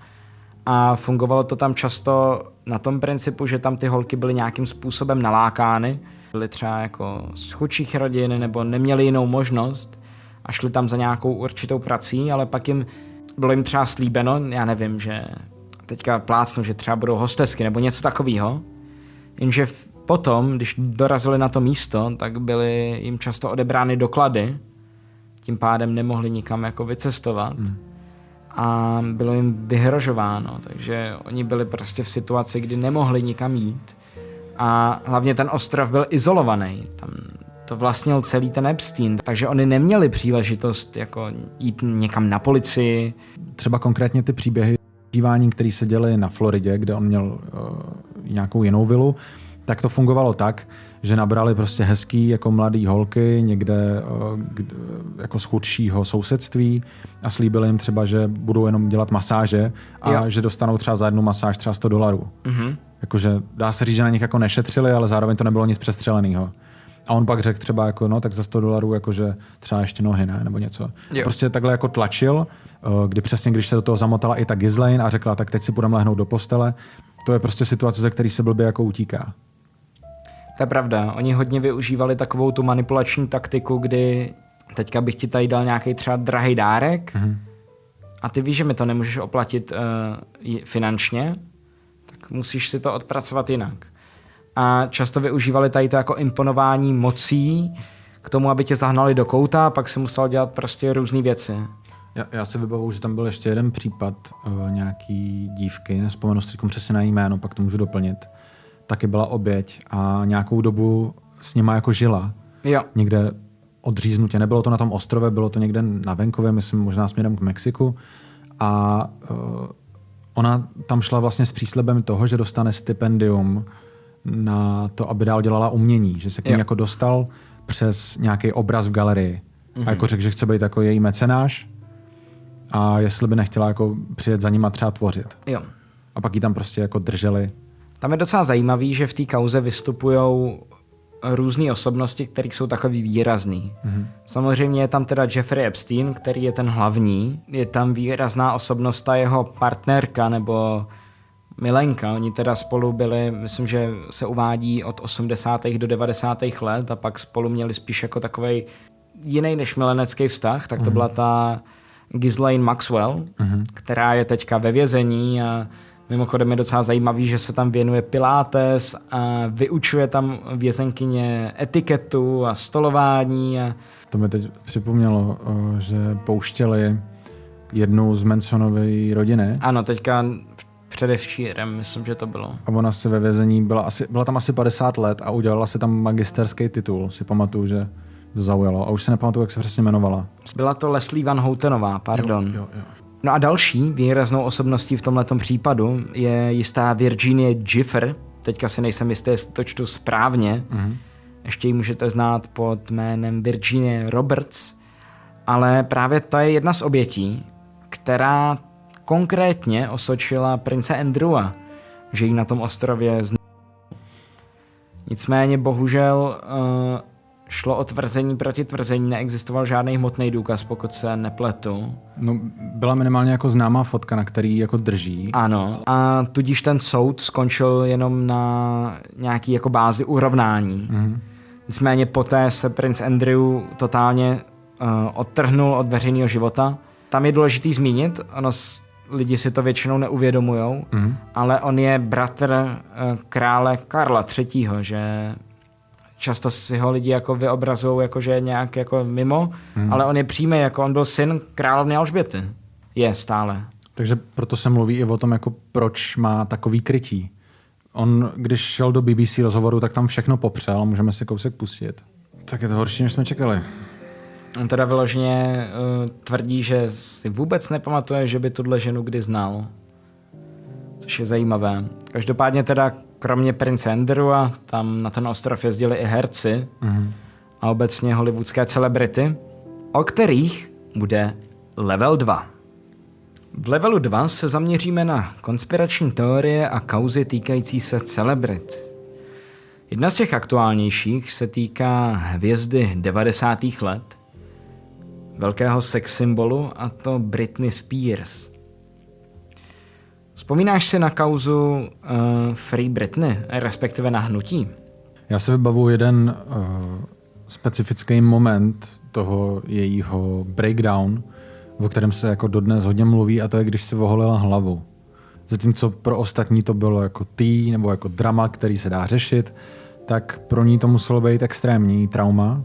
A fungovalo to tam často na tom principu, že tam ty holky byly nějakým způsobem nalákány. Byly třeba jako z chudších rodin nebo neměly jinou možnost a šli tam za nějakou určitou prací, ale pak jim bylo jim třeba slíbeno, já nevím, že teďka plácnu, že třeba budou hostesky nebo něco takového, jenže Potom, když dorazili na to místo, tak byly jim často odebrány doklady, tím pádem nemohli nikam jako vycestovat hmm. a bylo jim vyhrožováno, takže oni byli prostě v situaci, kdy nemohli nikam jít a hlavně ten ostrov byl izolovaný, tam to vlastnil celý ten Epstein, takže oni neměli příležitost jako jít někam na policii. Třeba konkrétně ty příběhy žívání, které se děly na Floridě, kde on měl uh, nějakou jinou vilu, tak to fungovalo tak, že nabrali prostě hezký jako mladý holky někde eh, jako z chudšího sousedství a slíbili jim třeba, že budou jenom dělat masáže a jo. že dostanou třeba za jednu masáž třeba 100 dolarů. Mm-hmm. Jakože dá se říct, že na nich jako nešetřili, ale zároveň to nebylo nic přestřeleného. A on pak řekl třeba jako, no tak za 100 dolarů jakože třeba ještě nohy, ne, nebo něco. Jo. Prostě takhle jako tlačil, eh, kdy přesně, když se do toho zamotala i ta Ghislaine a řekla, tak teď si půjdeme lehnout do postele, to je prostě situace, ze který se blbě jako utíká. To je pravda. Oni hodně využívali takovou tu manipulační taktiku, kdy teďka bych ti tady dal nějaký třeba drahý dárek mm-hmm. a ty víš, že mi to nemůžeš oplatit uh, finančně, musíš si to odpracovat jinak. A často využívali tady to jako imponování mocí k tomu, aby tě zahnali do kouta a pak si musel dělat prostě různé věci. Já, já si vybavuju, že tam byl ještě jeden případ uh, nějaký dívky, nespomenu si přesně na jméno, pak to můžu doplnit. Taky byla oběť a nějakou dobu s nima jako žila. Jo. Někde odříznutě. Nebylo to na tom ostrově, bylo to někde na venkově, myslím možná směrem k Mexiku. A uh, ona tam šla vlastně s příslibem toho, že dostane stipendium na to, aby dál dělala umění. Že se k ní jako dostal přes nějaký obraz v galerii. Mm-hmm. A mhm. jako řekl, že chce být jako její mecenáš a jestli by nechtěla jako přijet za ním a třeba tvořit. Jo. A pak ji tam prostě jako drželi. Tam je docela zajímavý, že v té kauze vystupují různé osobnosti, které jsou takový výrazný. Mm-hmm. Samozřejmě je tam teda Jeffrey Epstein, který je ten hlavní. Je tam výrazná osobnost ta jeho partnerka nebo milenka. Oni teda spolu byli, myslím, že se uvádí od 80. do 90. let a pak spolu měli spíš jako takový jiný než milenecký vztah, tak to mm-hmm. byla ta Ghislaine Maxwell, mm-hmm. která je teďka ve vězení a Mimochodem je docela zajímavý, že se tam věnuje pilates a vyučuje tam vězenkyně etiketu a stolování. A... To mi teď připomnělo, že pouštěli jednu z Mansonovy rodiny. Ano, teďka předevčírem, myslím, že to bylo. A ona si ve vězení byla, asi, byla tam asi 50 let a udělala si tam magisterský titul, si pamatuju, že to zaujalo. A už se nepamatuju, jak se přesně jmenovala. Byla to Leslie Van Houtenová, pardon. Jo, jo, jo. No a další výraznou osobností v tomto případu je jistá Virginia Giffer. Teďka si nejsem jistý, jestli to čtu správně. Mm-hmm. Ještě ji můžete znát pod jménem Virginia Roberts. Ale právě ta je jedna z obětí, která konkrétně osočila prince Andrewa, že jí na tom ostrově zna. Nicméně bohužel uh, šlo o tvrzení proti tvrzení, neexistoval žádný hmotný důkaz, pokud se nepletu. No, byla minimálně jako známá fotka, na který jako drží. Ano, a tudíž ten soud skončil jenom na nějaký jako bázi urovnání. Mm-hmm. Nicméně poté se princ Andrew totálně uh, odtrhnul od veřejného života. Tam je důležitý zmínit, ono lidi si to většinou neuvědomují, mm. ale on je bratr uh, krále Karla III., že často si ho lidi jako vyobrazují jako, že je nějak jako mimo, hmm. ale on je přímý, jako on byl syn královny Alžběty. Je stále. Takže proto se mluví i o tom, jako proč má takový krytí. On, když šel do BBC rozhovoru, tak tam všechno popřel, můžeme si kousek pustit. Tak je to horší, než jsme čekali. On teda vyloženě uh, tvrdí, že si vůbec nepamatuje, že by tuhle ženu kdy znal. Což je zajímavé. Každopádně teda kromě prince Andrewa, tam na ten ostrov jezdili i herci mm-hmm. a obecně hollywoodské celebrity, o kterých bude level 2. V levelu 2 se zaměříme na konspirační teorie a kauzy týkající se celebrit. Jedna z těch aktuálnějších se týká hvězdy 90. let, velkého sex symbolu, a to Britney Spears – Vzpomínáš si na kauzu uh, Free Britney, respektive na hnutí? Já si vybavu jeden uh, specifický moment toho jejího breakdown, o kterém se jako dodnes hodně mluví, a to je, když si oholila hlavu. Zatímco pro ostatní to bylo jako tý nebo jako drama, který se dá řešit, tak pro ní to muselo být extrémní trauma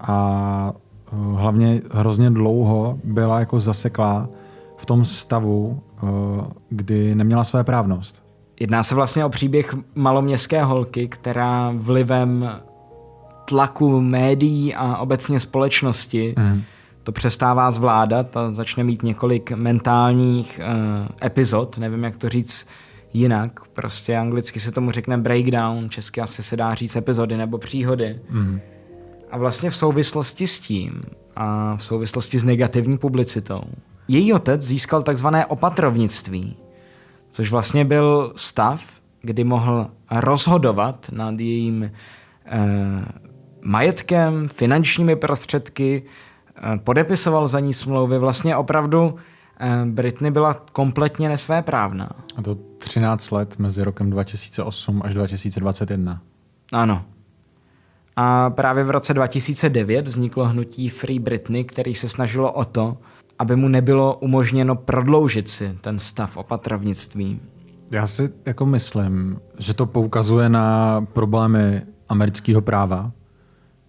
a uh, hlavně hrozně dlouho byla jako zaseklá v tom stavu, eh, kdy neměla své právnost. Jedná se vlastně o příběh maloměstské holky, která vlivem tlaku médií a obecně společnosti mm. to přestává zvládat a začne mít několik mentálních uh, epizod, nevím jak to říct jinak, prostě anglicky se tomu řekne breakdown, česky asi se dá říct epizody nebo příhody. Mm. A vlastně v souvislosti s tím a v souvislosti s negativní publicitou její otec získal takzvané opatrovnictví, což vlastně byl stav, kdy mohl rozhodovat nad jejím eh, majetkem, finančními prostředky, eh, podepisoval za ní smlouvy. Vlastně opravdu eh, Britney byla kompletně nesvéprávná. A to 13 let mezi rokem 2008 až 2021. Ano. A právě v roce 2009 vzniklo hnutí Free Britney, který se snažilo o to, aby mu nebylo umožněno prodloužit si ten stav opatrovnictví. Já si jako myslím, že to poukazuje na problémy amerického práva,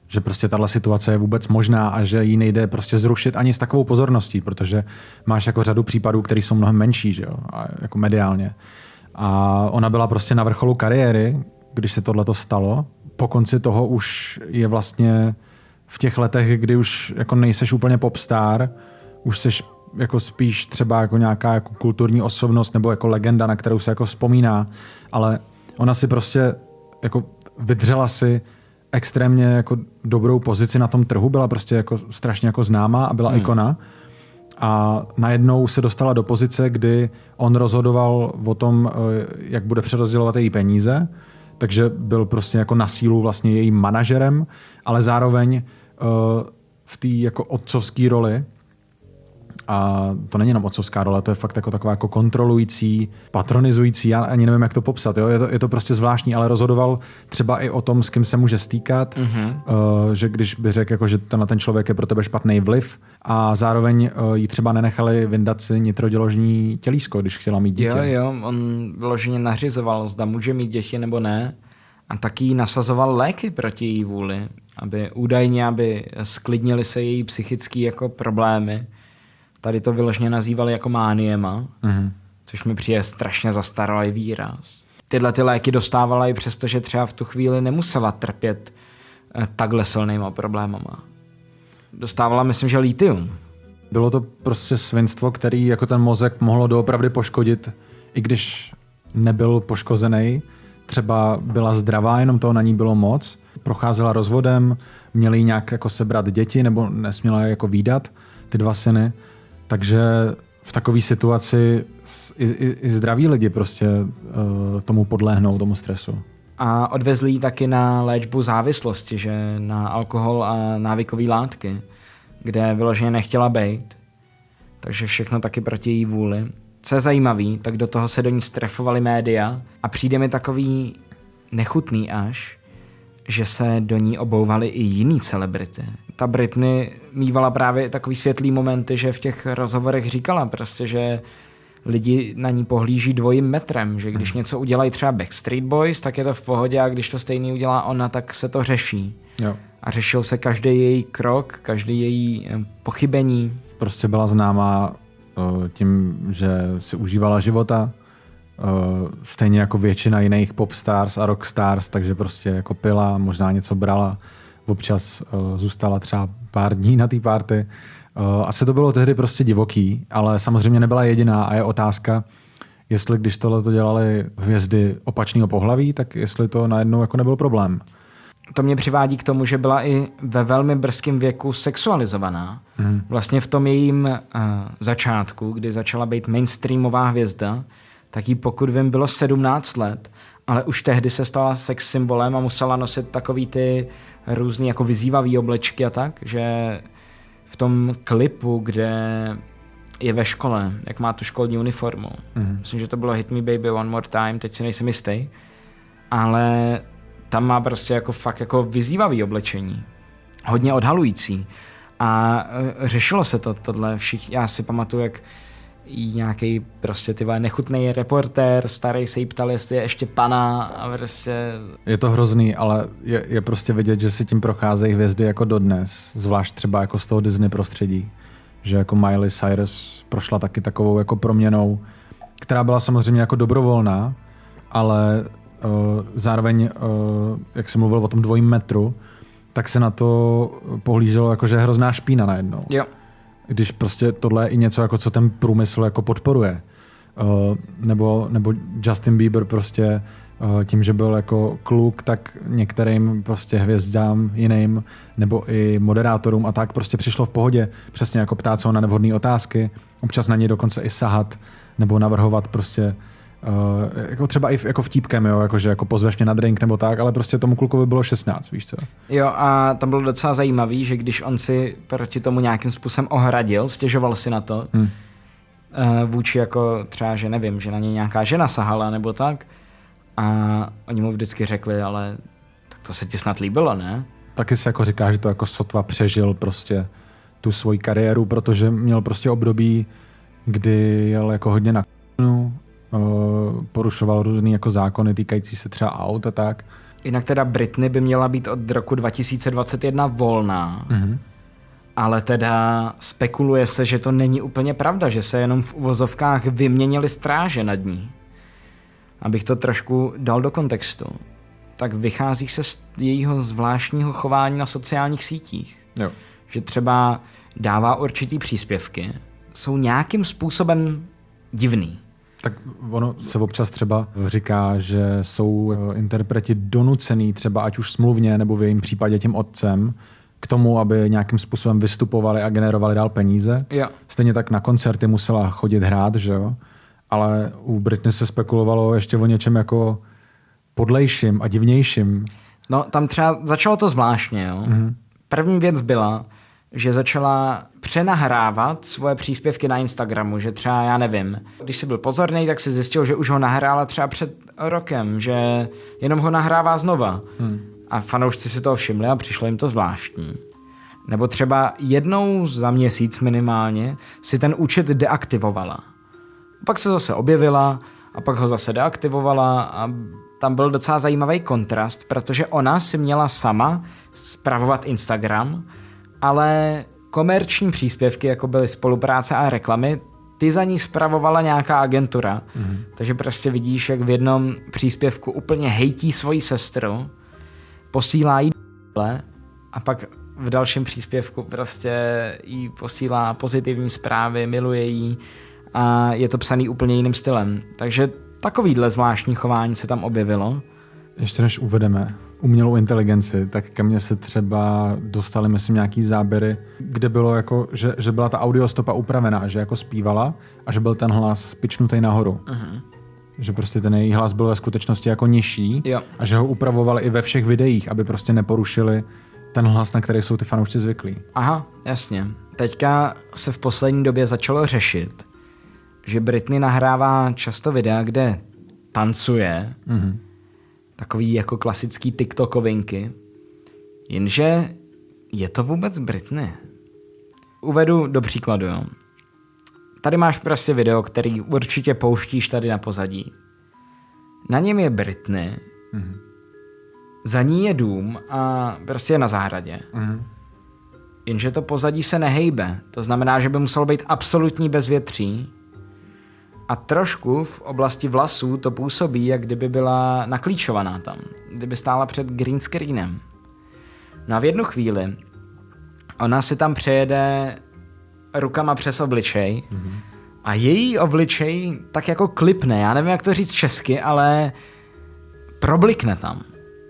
že prostě tahle situace je vůbec možná a že ji nejde prostě zrušit ani s takovou pozorností, protože máš jako řadu případů, které jsou mnohem menší, že jo, a jako mediálně. A ona byla prostě na vrcholu kariéry, když se tohle stalo. Po konci toho už je vlastně v těch letech, kdy už jako nejseš úplně popstar, už seš jako spíš třeba jako nějaká jako kulturní osobnost nebo jako legenda, na kterou se jako vzpomíná, ale ona si prostě jako vydřela si extrémně jako dobrou pozici na tom trhu, byla prostě jako strašně jako známá a byla hmm. ikona. A najednou se dostala do pozice, kdy on rozhodoval o tom, eh, jak bude přerozdělovat její peníze, takže byl prostě jako na sílu vlastně jejím manažerem, ale zároveň uh, v té jako otcovské roli a to není jenom otcovská role, to je fakt jako taková jako kontrolující, patronizující, já ani nevím, jak to popsat. Jo? Je, to, je to prostě zvláštní, ale rozhodoval třeba i o tom, s kým se může stýkat, mm-hmm. uh, že když by řekl, jako, že ten, ten člověk je pro tebe špatný vliv a zároveň uh, jí třeba nenechali vyndat si nitroděložní tělísko, když chtěla mít dítě. Jo, jo, on vyloženě nařizoval, zda může mít děti nebo ne a taky nasazoval léky proti její vůli, aby údajně, aby sklidnili se její psychické jako problémy Tady to vyloženě nazývali jako mániema, mm-hmm. což mi přijde strašně zastaralý výraz. Tyhle ty léky dostávala i přesto, že třeba v tu chvíli nemusela trpět eh, takhle silnýma problémama. Dostávala, myslím, že litium. Bylo to prostě svinstvo, který jako ten mozek mohlo doopravdy poškodit, i když nebyl poškozený. Třeba byla zdravá, jenom toho na ní bylo moc. Procházela rozvodem, měli nějak jako sebrat děti, nebo nesměla jako výdat, ty dva syny. Takže v takové situaci i, i, i zdraví lidi prostě uh, tomu podlehnou, tomu stresu. A odvezli ji taky na léčbu závislosti, že na alkohol a návykové látky, kde vyloženě nechtěla být. Takže všechno taky proti její vůli. Co je zajímavý, tak do toho se do ní strefovali média a přijde mi takový nechutný až, že se do ní obouvaly i jiný celebrity. Ta Britney mývala právě takový světlý momenty, že v těch rozhovorech říkala prostě, že lidi na ní pohlíží dvojím metrem, že když hmm. něco udělají třeba Backstreet Boys, tak je to v pohodě a když to stejný udělá ona, tak se to řeší. Jo. A řešil se každý její krok, každý její eh, pochybení. Prostě byla známá eh, tím, že si užívala života, Uh, stejně jako většina jiných popstars a rockstars, takže prostě jako pila, možná něco brala, občas uh, zůstala třeba pár dní na té party. Uh, asi to bylo tehdy prostě divoký, ale samozřejmě nebyla jediná a je otázka, jestli když tohle to dělali hvězdy opačného pohlaví, tak jestli to najednou jako nebyl problém. To mě přivádí k tomu, že byla i ve velmi brzkém věku sexualizovaná. Hmm. Vlastně v tom jejím uh, začátku, kdy začala být mainstreamová hvězda, tak jí pokud vím bylo 17 let, ale už tehdy se stala sex symbolem a musela nosit takový ty různý jako vyzývavý oblečky a tak, že v tom klipu, kde je ve škole, jak má tu školní uniformu. Mm-hmm. Myslím, že to bylo Hit Me Baby One More Time, teď si nejsem jistý. Ale tam má prostě jako fakt jako vyzývavý oblečení. Hodně odhalující. A e, řešilo se to, tohle všichni. Já si pamatuju, jak nějaký prostě ty nechutný reportér, starý se jí ptal, jestli je ještě pana a prostě... Je to hrozný, ale je, je prostě vidět, že si tím procházejí hvězdy jako dodnes, zvlášť třeba jako z toho Disney prostředí, že jako Miley Cyrus prošla taky takovou jako proměnou, která byla samozřejmě jako dobrovolná, ale uh, zároveň, uh, jak jsem mluvil o tom dvojím metru, tak se na to pohlíželo jako, že je hrozná špína najednou. Jo když prostě tohle je i něco, jako co ten průmysl jako podporuje. Uh, nebo, nebo Justin Bieber prostě uh, tím, že byl jako kluk, tak některým prostě hvězdám jiným nebo i moderátorům a tak prostě přišlo v pohodě přesně jako ptát se na nevhodné otázky, občas na ně dokonce i sahat nebo navrhovat prostě Uh, jako třeba i v, jako vtípkem, jo, jako, že jako pozveš mě na drink nebo tak, ale prostě tomu klukovi bylo 16, víš co. Jo a tam bylo docela zajímavý, že když on si proti tomu nějakým způsobem ohradil, stěžoval si na to, hmm. uh, vůči jako třeba, že nevím, že na ně nějaká žena sahala nebo tak, a oni mu vždycky řekli, ale tak to se ti snad líbilo, ne? Taky si jako říká, že to jako sotva přežil prostě tu svoji kariéru, protože měl prostě období, kdy jel jako hodně na porušoval různý jako zákony týkající se třeba aut a tak. Jinak teda Britney by měla být od roku 2021 volná. Mm-hmm. Ale teda spekuluje se, že to není úplně pravda, že se jenom v uvozovkách vyměnili stráže nad ní. Abych to trošku dal do kontextu, tak vychází se z jejího zvláštního chování na sociálních sítích. Jo. Že třeba dává určitý příspěvky, jsou nějakým způsobem divný. Tak ono se občas třeba říká, že jsou eh, interpreti donucený třeba ať už smluvně nebo v jejím případě tím otcem k tomu, aby nějakým způsobem vystupovali a generovali dál peníze. Jo. Stejně tak na koncerty musela chodit hrát, že jo? Ale u Britney se spekulovalo ještě o něčem jako podlejším a divnějším. No, tam třeba začalo to zvláštně, jo. Mm-hmm. První věc byla, že začala přenahrávat svoje příspěvky na Instagramu, že třeba, já nevím, když jsi byl pozorný, tak si zjistil, že už ho nahrála třeba před rokem, že jenom ho nahrává znova. Hmm. A fanoušci si to všimli a přišlo jim to zvláštní. Nebo třeba jednou za měsíc minimálně si ten účet deaktivovala. Pak se zase objevila a pak ho zase deaktivovala a tam byl docela zajímavý kontrast, protože ona si měla sama spravovat Instagram, ale komerční příspěvky, jako byly spolupráce a reklamy, ty za ní spravovala nějaká agentura. Mm-hmm. Takže prostě vidíš, jak v jednom příspěvku úplně hejtí svoji sestru, posílá jí a pak v dalším příspěvku prostě jí posílá pozitivní zprávy, miluje jí a je to psaný úplně jiným stylem. Takže takovýhle zvláštní chování se tam objevilo. Ještě než uvedeme umělou inteligenci, tak ke mně se třeba dostali, myslím, nějaký záběry, kde bylo jako, že, že byla ta audiostopa upravená, že jako zpívala a že byl ten hlas pičnutý nahoru. Uh-huh. Že prostě ten její hlas byl ve skutečnosti jako nižší jo. a že ho upravovali i ve všech videích, aby prostě neporušili ten hlas, na který jsou ty fanoušci zvyklí. Aha, jasně. Teďka se v poslední době začalo řešit, že Britney nahrává často videa, kde tancuje, mm-hmm takový jako klasický TikTokovinky. Jenže je to vůbec Britney? Uvedu do příkladu, jo. Tady máš prostě video, který určitě pouštíš tady na pozadí. Na něm je Britney, mm-hmm. za ní je dům a prostě je na zahradě. Mm-hmm. Jenže to pozadí se nehejbe. To znamená, že by muselo být absolutní bezvětří a trošku v oblasti vlasů to působí, jak kdyby byla naklíčovaná tam, kdyby stála před green screenem. No a v jednu chvíli ona si tam přejede rukama přes obličej mm-hmm. a její obličej tak jako klipne, já nevím, jak to říct česky, ale problikne tam.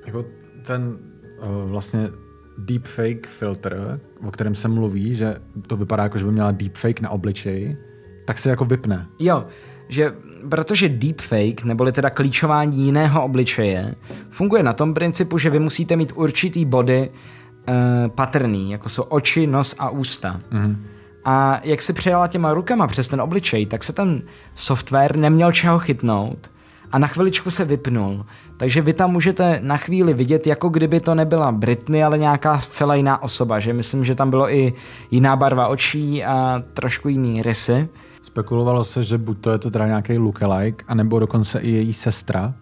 Jako ten uh, vlastně deepfake filtr, o kterém se mluví, že to vypadá jako, že by měla deepfake na obličeji, tak se jako vypne. Jo, že protože deepfake, neboli teda klíčování jiného obličeje, funguje na tom principu, že vy musíte mít určitý body uh, patrný, jako jsou oči, nos a ústa. Mm. A jak si přejela těma rukama přes ten obličej, tak se ten software neměl čeho chytnout a na chviličku se vypnul. Takže vy tam můžete na chvíli vidět, jako kdyby to nebyla Britney, ale nějaká zcela jiná osoba. Že myslím, že tam bylo i jiná barva očí a trošku jiný rysy. Spekulovalo se, že buď to je to teda nějaký lookalike, anebo dokonce i její sestra.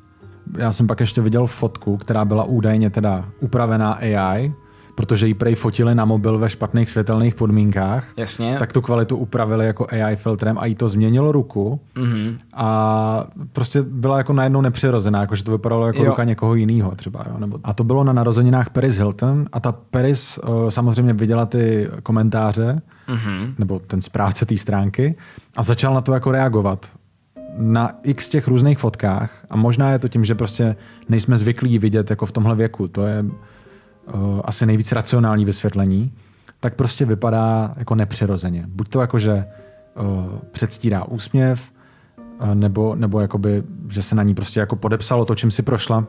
Já jsem pak ještě viděl fotku, která byla údajně teda upravená AI, protože ji prej fotili na mobil ve špatných světelných podmínkách. Jasně. Tak tu kvalitu upravili jako AI filtrem a jí to změnilo ruku. Mm-hmm. A prostě byla jako najednou nepřirozená, jako že to vypadalo jako jo. ruka někoho jiného třeba. Jo? Nebo, a to bylo na narozeninách Paris Hilton a ta Paris uh, samozřejmě viděla ty komentáře, mm-hmm. nebo ten správce té stránky a začal na to jako reagovat na x těch různých fotkách a možná je to tím, že prostě nejsme zvyklí vidět jako v tomhle věku. To je asi nejvíc racionální vysvětlení, tak prostě vypadá jako nepřirozeně. Buď to jako, že uh, předstírá úsměv, uh, nebo, nebo jakoby, že se na ní prostě jako podepsalo to, čím si prošla.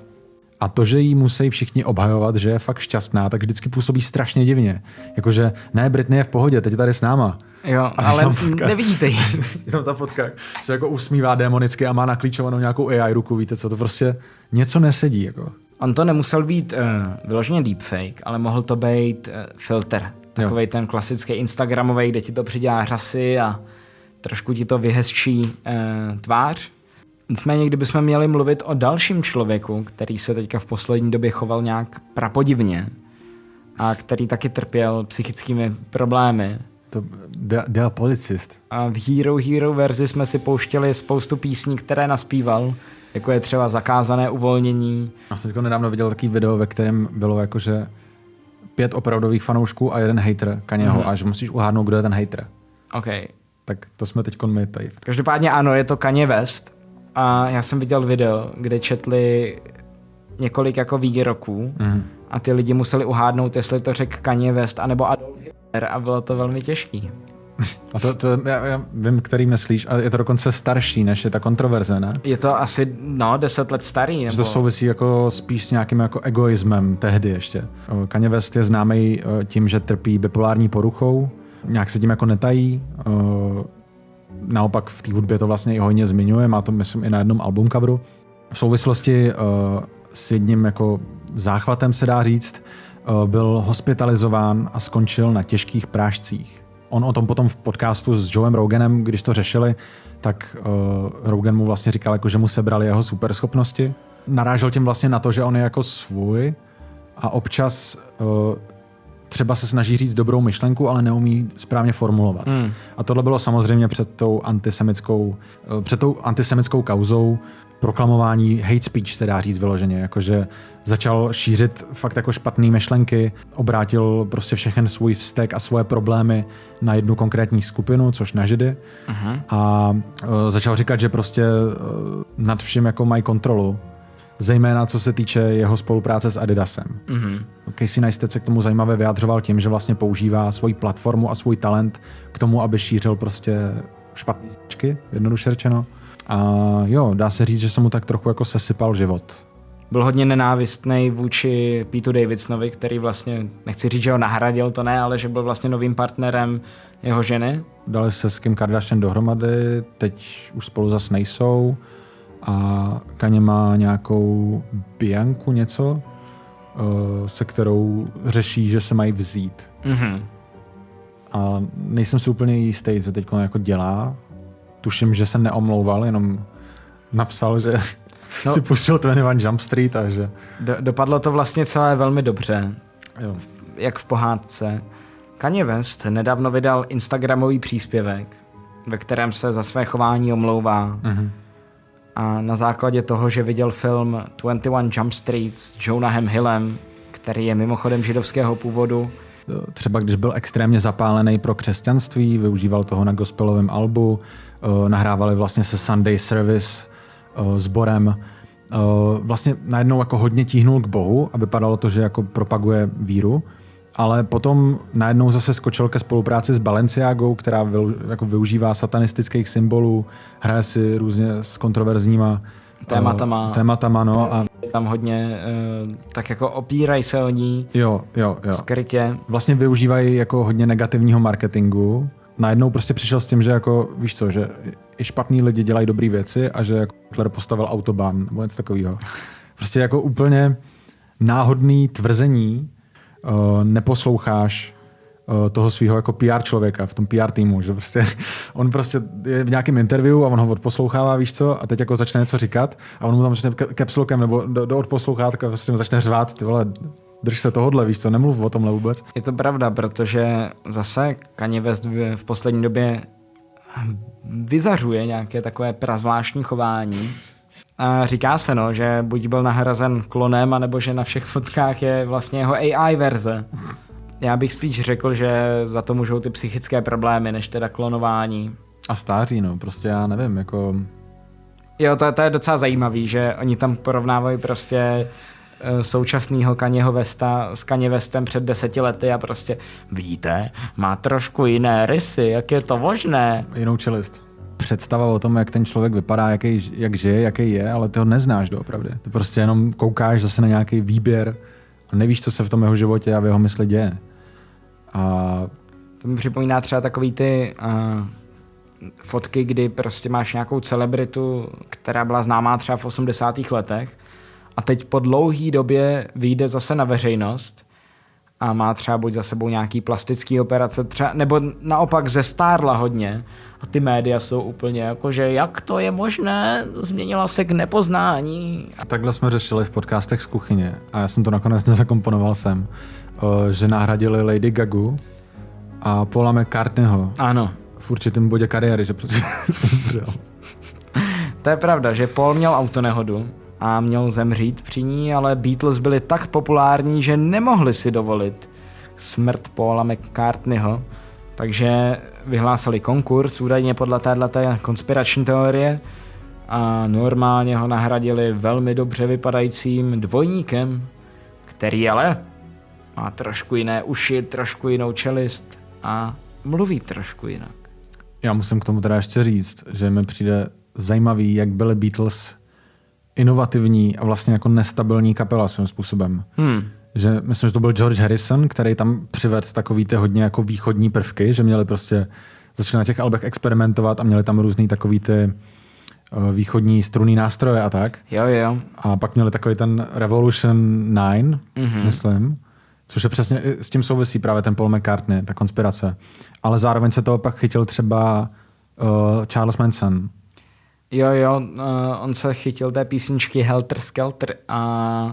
A to, že jí musí všichni obhajovat, že je fakt šťastná, tak vždycky působí strašně divně. Jakože, ne, Britney je v pohodě, teď je tady s náma. Jo, a ale nevidíte ji. tam ta fotka se jako usmívá demonicky a má naklíčovanou nějakou AI ruku, víte co, to prostě něco nesedí. Jako. On to nemusel být uh, vyloženě deepfake, ale mohl to být uh, filter. Takový ten klasický Instagramový, kde ti to přidělá řasy a trošku ti to vyhezčí uh, tvář. Nicméně, kdybychom měli mluvit o dalším člověku, který se teďka v poslední době choval nějak prapodivně a který taky trpěl psychickými problémy, To dělal policist. a v Hero Hero verzi jsme si pouštěli spoustu písní, které naspíval, jako je třeba Zakázané uvolnění. Já jsem nedávno viděl takový video, ve kterém bylo jakože pět opravdových fanoušků a jeden hater Kaněho Mhm. a že musíš uhádnout, kdo je ten hater. OK. Tak to jsme teď my tady. Každopádně ano, je to Kanye West a já jsem viděl video, kde četli několik jako výroků Mhm. a ty lidi museli uhádnout, jestli to řekl Kanye West anebo Adolf Hitler a bylo to velmi těžký. A to, to já, já, vím, který myslíš, ale je to dokonce starší, než je ta kontroverze, ne? Je to asi, no, deset let starý. Že Nebo... to souvisí jako spíš s nějakým jako egoismem tehdy ještě. Kanye West je známý tím, že trpí bipolární poruchou, nějak se tím jako netají. Naopak v té hudbě to vlastně i hojně zmiňuje, má to myslím i na jednom album coveru. V souvislosti s jedním jako záchvatem se dá říct, byl hospitalizován a skončil na těžkých prášcích. On o tom potom v podcastu s Joem Roganem, když to řešili, tak uh, Rogan mu vlastně říkal, jako, že mu sebrali jeho superschopnosti. Narážel tím vlastně na to, že on je jako svůj a občas uh, třeba se snaží říct dobrou myšlenku, ale neumí správně formulovat. Hmm. A tohle bylo samozřejmě před tou antisemitskou, eh, před tou antisemitskou kauzou proklamování hate speech, se dá říct vyloženě, jakože začal šířit fakt jako špatné myšlenky, obrátil prostě všechen svůj vztek a svoje problémy na jednu konkrétní skupinu, což na židy. Uh-huh. A uh, začal říkat, že prostě uh, nad vším jako mají kontrolu, zejména co se týče jeho spolupráce s Adidasem. Uh-huh. Casey Neistat se k tomu zajímavě vyjadřoval tím, že vlastně používá svoji platformu a svůj talent k tomu, aby šířil prostě špatné značky, jednoduše řečeno. A jo, dá se říct, že se mu tak trochu jako sesypal život. Byl hodně nenávistný vůči Petu Davidsonovi, který vlastně, nechci říct, že ho nahradil, to ne, ale že byl vlastně novým partnerem jeho ženy. Dali se s Kim Kardashian dohromady, teď už spolu zase nejsou a Kaně má nějakou Bianku něco, eh, se kterou řeší, že se mají vzít. Mhm. A nejsem si úplně jistý, co teď jako dělá. Tuším, že se neomlouval, jenom napsal, že No. si pustil 21 Jump Street a že... Do, dopadlo to vlastně celé velmi dobře, Jo. jak v pohádce. Kanye West nedávno vydal Instagramový příspěvek, ve kterém se za své chování omlouvá. Mhm. A na základě toho, že viděl film 21 Jump Street s Jonahem Hillem, který je mimochodem židovského původu, Třeba když byl extrémně zapálený pro křesťanství, využíval toho na gospelovém albu, nahrávali vlastně se Sunday Service eh, sborem. Eh, Vlastně najednou jako hodně tíhnul k Bohu a vypadalo to, že jako propaguje víru, ale potom najednou zase skočil ke spolupráci s Balenciagou, která jako využívá satanistických symbolů, hraje si různě s kontroverzníma eh, Tématama. tématama no, a tam hodně uh, tak jako opírají se o ní jo, jo, jo. skrytě. vlastně využívají jako hodně negativního marketingu. Najednou prostě přišel s tím, že jako, víš co, že i špatní lidi dělají dobré věci a že jako Hitler postavil autobahn nebo něco takového. Prostě jako úplně náhodný tvrzení uh, neposloucháš uh, toho svého jako PR člověka v tom PR týmu, že prostě on prostě je v nějakém interview a on ho odposlouchává, víš co, a teď jako začne něco říkat a on mu tam začne ke- capslokem nebo do, do odposlouchátka prostě mu začne řvát, ty vole, drž se tohodle, víš co, nemluv o tomhle vůbec. Je to pravda, protože zase Kanye West v poslední době vyzařuje nějaké takové prazvláštní chování. A říká se, no, že buď byl nahrazen klonem, anebo že na všech fotkách je vlastně jeho AI verze. Já bych spíš řekl, že za to můžou ty psychické problémy, než teda klonování. A stáří, no, prostě já nevím, jako... Jo, to, to je docela zajímavý, že oni tam porovnávají prostě současného Kaněho Vesta s Kaně Vestem před deseti lety a prostě vidíte, má trošku jiné rysy, jak je to možné? jinou čelist. Představa o tom, jak ten člověk vypadá, jaký, jak žije, jaký je, ale ty ho neznáš doopravdy. Ty prostě jenom koukáš zase na nějaký výběr a nevíš, co se v tom jeho životě a v jeho mysli děje. A To mi připomíná třeba takový ty uh, fotky, kdy prostě máš nějakou celebritu, která byla známá třeba v 80. letech a teď po dlouhý době vyjde zase na veřejnost a má třeba buď za sebou nějaký plastický operace, třeba, nebo naopak zestárla hodně a ty média jsou úplně jako, že jak to je možné, změnila se k nepoznání. A takhle jsme řešili v podcastech z kuchyně a já jsem to nakonec nezakomponoval sem, eh, že nahradili Lady Gagu a Paula McCartneyho. Ano. V určitém bodě kariéry, že prostě umřel. To je pravda, že Paul měl autonehodu a měl zemřít při ní, ale Beatles byli tak populární, že nemohli si dovolit smrt Paula McCartneyho, takže vyhlásili konkurs údajně podle této konspirační teorie a normálně ho nahradili velmi dobře vypadajícím dvojníkem, který ale má trošku jiné uši, trošku jinou čelist a mluví trošku jinak. Já musím k tomu teda ještě říct, že mi přijde zajímavý, jak byly Beatles inovativní a vlastně jako nestabilní kapela svým způsobem. Hmm. Že myslím, že to byl George Harrison, který tam přivedl takový ty hodně jako východní prvky, že měli prostě, začali na těch albech experimentovat a měli tam různý takový ty uh, východní strunný nástroje a tak. Jo, jo. A pak měli takový ten Revolution 9, Mhm. mm-hmm. myslím, což je přesně, s tím souvisí právě ten Paul McCartney, ta konspirace. Ale zároveň se toho pak chytil třeba uh, Charles Manson. Jo, jo, uh, on se chytil té písničky Helter Skelter a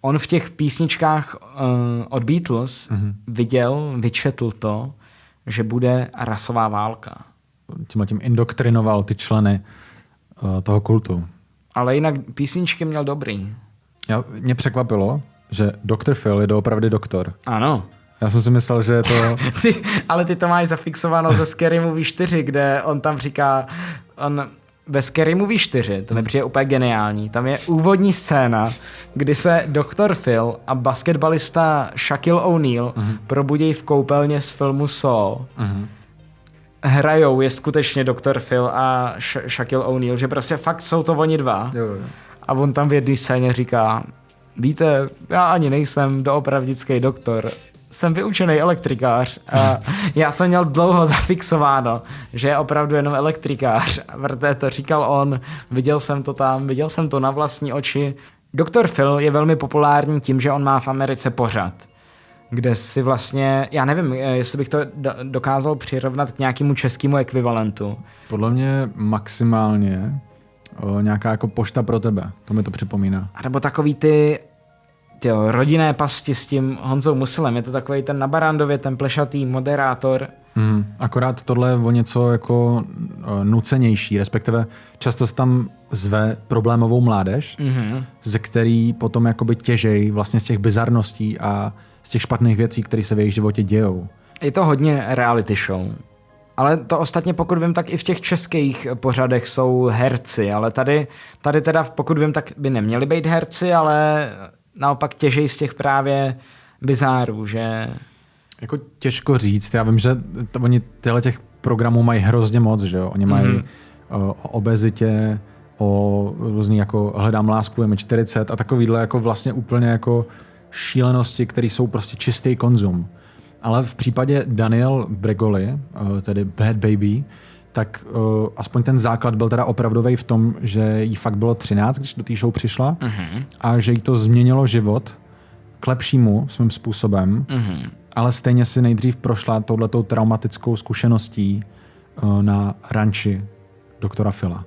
on v těch písničkách uh, od Beatles mm-hmm. viděl, vyčetl to, že bude rasová válka. Tímhle tím indoktrinoval ty členy uh, toho kultu. Ale jinak písničky měl dobrý. Já, mě překvapilo, že Dr. Phil je doopravdy doktor. Ano. Já jsem si myslel, že je to... Ty, ale ty to máš zafixováno ze Scary Movie 4, kde on tam říká, on ve Scary Movie 4, to mi přijde úplně geniální, tam je úvodní scéna, kdy se Dr. Phil a basketbalista Shaquille O'Neal uh-huh. probudí v koupelně z filmu Saw. uh-huh. Hrajou je skutečně Dr. Phil a Sh- Shaquille O'Neal, že prostě fakt jsou to oni dva. Jo, jo. A on tam v jedné scéně říká, víte, já ani nejsem doopravdický doktor, jsem vyučený elektrikář a já jsem měl dlouho zafixováno, že je opravdu jenom elektrikář, protože to říkal on, viděl jsem to tam, viděl jsem to na vlastní oči. Doktor Phil je velmi populární tím, že on má v Americe pořad, kde si vlastně, já nevím, jestli bych to do- dokázal přirovnat k nějakému českému ekvivalentu. Podle mě maximálně o, nějaká jako pošta pro tebe. To mi to připomíná. A nebo takový ty tyjo, rodinné pasti s tím Honzou Musilem. Je to takový ten na Barandově, ten plešatý moderátor. Hmm. Akorát tohle je o něco jako o, nucenější, respektive často se tam zve problémovou mládež, Mhm. ze který potom jakoby těžej vlastně z těch bizarností a z těch špatných věcí, které se v jejich životě dějou. Je to hodně reality show. Ale to ostatně, pokud vím, tak i v těch českých pořadech jsou herci, ale tady, tady teda, pokud vím, tak by neměli být herci, ale naopak těžej z těch právě bizárů, že... Jako těžko říct, já vím, že to, oni tyhle těch programů mají hrozně moc, že jo? Oni mají mm-hmm. o, o obezitě, o různý jako hledám lásku, je mi 40 a takovýhle jako vlastně úplně jako šílenosti, které jsou prostě čistý konzum. Ale v případě Daniel Bregoli, tedy Bad Baby, tak o, aspoň ten základ byl teda opravdový v tom, že jí fakt bylo 13, když do té show přišla Mhm. a že jí to změnilo život k lepšímu svým způsobem, Mhm. ale stejně si nejdřív prošla touhletou traumatickou zkušeností eh, na ranči doktora Phila.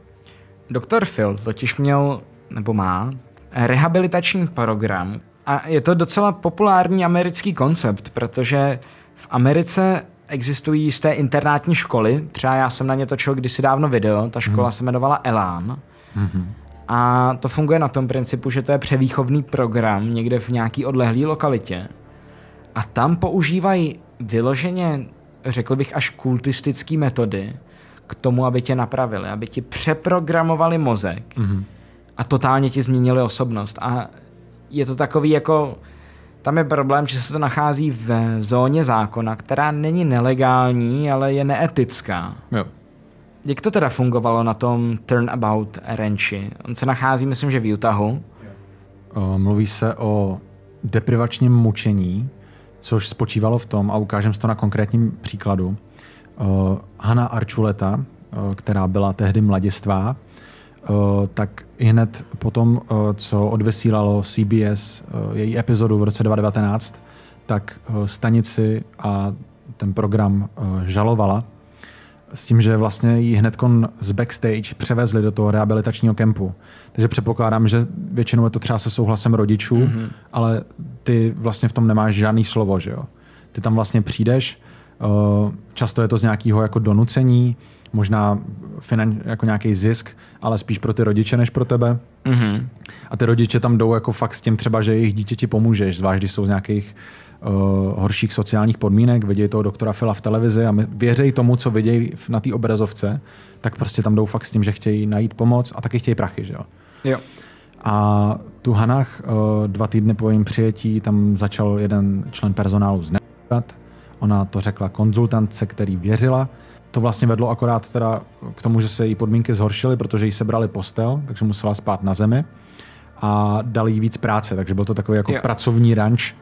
Doktor Phil totiž měl, nebo má, rehabilitační program a je to docela populární americký koncept, protože v Americe existují jisté internátní školy, třeba já jsem na ně točil kdysi dávno video, ta škola hmm. se jmenovala Elán. Mhm. A to funguje na tom principu, že to je převýchovný program někde v nějaký odlehlé lokalitě. A tam používají vyloženě, řekl bych, až kultistické metody k tomu, aby tě napravili, aby ti přeprogramovali mozek Mhm. a totálně ti změnili osobnost. A je to takový jako... Tam je problém, že se to nachází v zóně zákona, která není nelegální, ale je neetická. Jo. Jak to teda fungovalo na tom Turnabout ranchi? On se nachází, myslím, že v Utahu. Eh, Mluví se o deprivačním mučení, což spočívalo v tom, a ukážem si to na konkrétním příkladu, eh, Hanna Archuleta, eh, která byla tehdy mladistvá, tak i hned potom, eh, co odvysílalo CBS eh, její epizodu v roce 2019, tak stanici a ten program žalovala s tím, že vlastně ji hned z backstage převezli do toho rehabilitačního kempu. Takže předpokládám, že většinou je to třeba se souhlasem rodičů, mm-hmm. ale ty vlastně v tom nemáš žádný slovo, že jo. Ty tam vlastně přijdeš, často je to z nějakého jako donucení, možná finan, jako nějaký zisk, ale spíš pro ty rodiče než pro tebe. Mm-hmm. A ty rodiče tam jdou jako fakt s tím třeba, že jejich dítě ti pomůžeš, zvlášť když jsou z nějakých uh, horších sociálních podmínek, vidějí toho doktora Fila v televizi a věřejí tomu, co vidějí na té obrazovce, tak prostě tam jdou fakt s tím, že chtějí najít pomoc a taky chtějí prachy. Že jo? jo. A tu Hanach uh, dva týdny po jejím přijetí tam začal jeden člen personálu zneužívat. Ona to řekla konzultantce, který věřila. To vlastně vedlo akorát teda k tomu, že se její podmínky zhoršily, protože jí sebrali postel, takže musela spát na zemi a dali jí víc práce, takže byl to takový jako jo. pracovní ranč,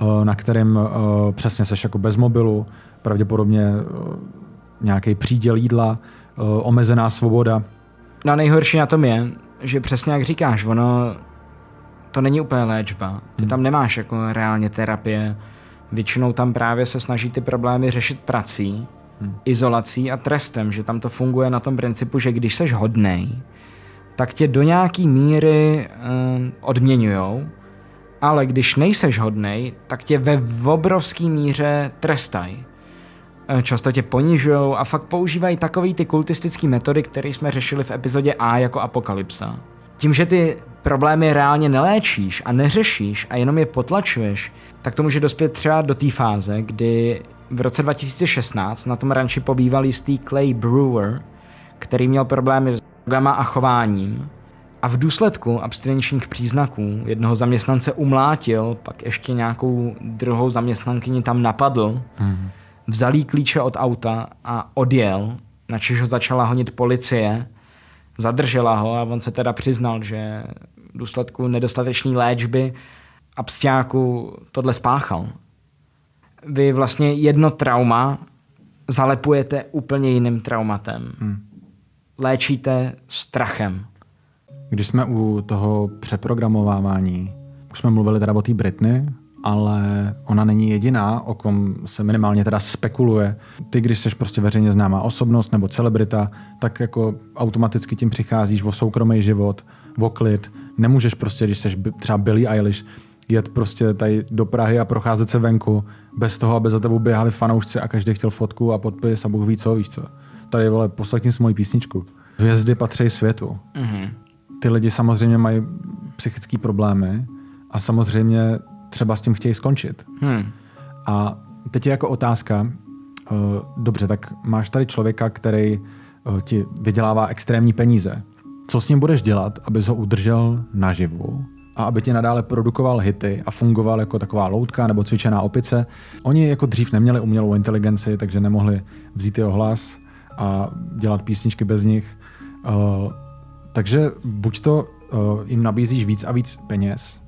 Eh, na kterém eh, přesně seš jako bez mobilu, pravděpodobně eh, nějaký příděl jídla, omezená svoboda. No nejhorší na tom je, že přesně jak říkáš, ono to není úplně léčba. Ty hmm. tam nemáš jako reálně terapie. Většinou tam právě se snaží ty problémy řešit prací, izolací a trestem, že tam to funguje na tom principu, že když seš hodnej, tak tě do nějaký míry um, odměňujou ale když nejseš hodnej, tak tě ve obrovský míře trestají. E, často tě ponižují a fakt používají takový ty kultistické metody, které jsme řešili v epizodě A jako Apokalypsa. Tím, že ty problémy reálně neléčíš a neřešíš a jenom je potlačuješ, tak to může dospět třeba do té fáze, kdy v roce 2016 na tom ranči pobýval jistý Clay Brewer, který měl problémy s drogama a chováním a v důsledku abstinenčních příznaků jednoho zaměstnance umlátil, pak ještě nějakou druhou zaměstnankyni tam napadl, mm. vzal jí klíče od auta a odjel, načež ho začala honit policie, zadržela ho a on se teda přiznal, že v důsledku nedostatečné léčby abstiáku tohle spáchal. Vy vlastně jedno trauma zalepujete úplně jiným traumatem. Hmm. Léčíte strachem. Když jsme u toho přeprogramovávání, už jsme mluvili teda o té Britney, ale ona není jediná, o kom se minimálně teda spekuluje. Ty, když jsi prostě veřejně známá osobnost nebo celebrita, tak jako automaticky tím přicházíš o soukromý život, o klid. Nemůžeš prostě, když jsi třeba Billie Eilish, jet prostě tady do Prahy a procházet se venku bez toho, aby za tebou běhali fanoušci a každý chtěl fotku a podpis a Bůh ví co, víš co. Tady, vole, poslechni si moji písničku. Hvězdy patří světu. Mm-hmm ty lidi samozřejmě mají psychické problémy a samozřejmě třeba s tím chtějí skončit. Hmm. A teď je jako otázka, uh, dobře, tak máš tady člověka, který uh, ti vydělává extrémní peníze. Co s ním budeš dělat, abys ho udržel naživu a aby ti nadále produkoval hity a fungoval jako taková loutka nebo cvičená opice? Oni jako dřív neměli umělou inteligenci, takže nemohli vzít jeho hlas a dělat písničky bez nich. Uh, takže buď to uh, jim nabízíš víc a víc peněz,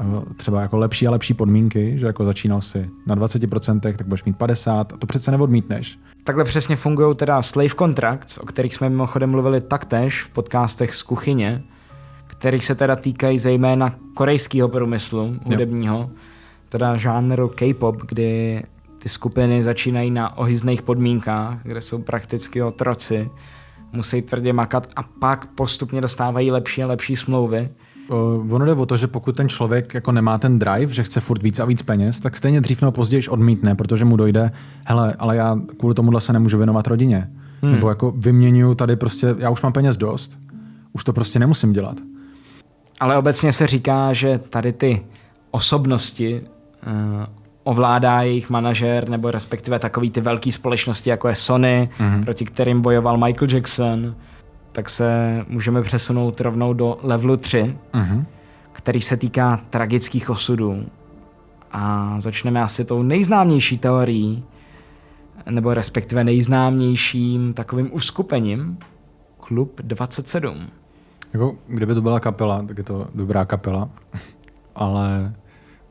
uh, třeba jako lepší a lepší podmínky, že jako začínal si na 20%, tak budeš mít 50 a to přece neodmítneš. Takhle přesně fungují teda slave contracts, o kterých jsme mimochodem mluvili taktéž v podcastech z kuchyně, kterých se teda týkají zejména korejského průmyslu hudebního, teda žánru K-pop, kdy ty skupiny začínají na ohyzných podmínkách, kde jsou prakticky otroci musí tvrdě makat a pak postupně dostávají lepší a lepší smlouvy. Uh, ono jde o to, že pokud ten člověk jako nemá ten drive, že chce furt víc a víc peněz, tak stejně dřív nebo později odmítne, protože mu dojde, hele, ale já kvůli tomuhle se nemůžu věnovat rodině. Hmm. Nebo jako vyměňuju tady prostě, já už mám peněz dost, už to prostě nemusím dělat. Ale obecně se říká, že tady ty osobnosti uh, ovládá jejich manažer, nebo respektive takový ty velké společnosti, jako je Sony, mm-hmm. proti kterým bojoval Michael Jackson, tak se můžeme přesunout rovnou do levelu 3, mm-hmm. který se týká tragických osudů. A začneme asi tou nejznámější teorií, nebo respektive nejznámějším takovým uskupením, Klub 27. Jako, kdyby to byla kapela, tak je to dobrá kapela, ale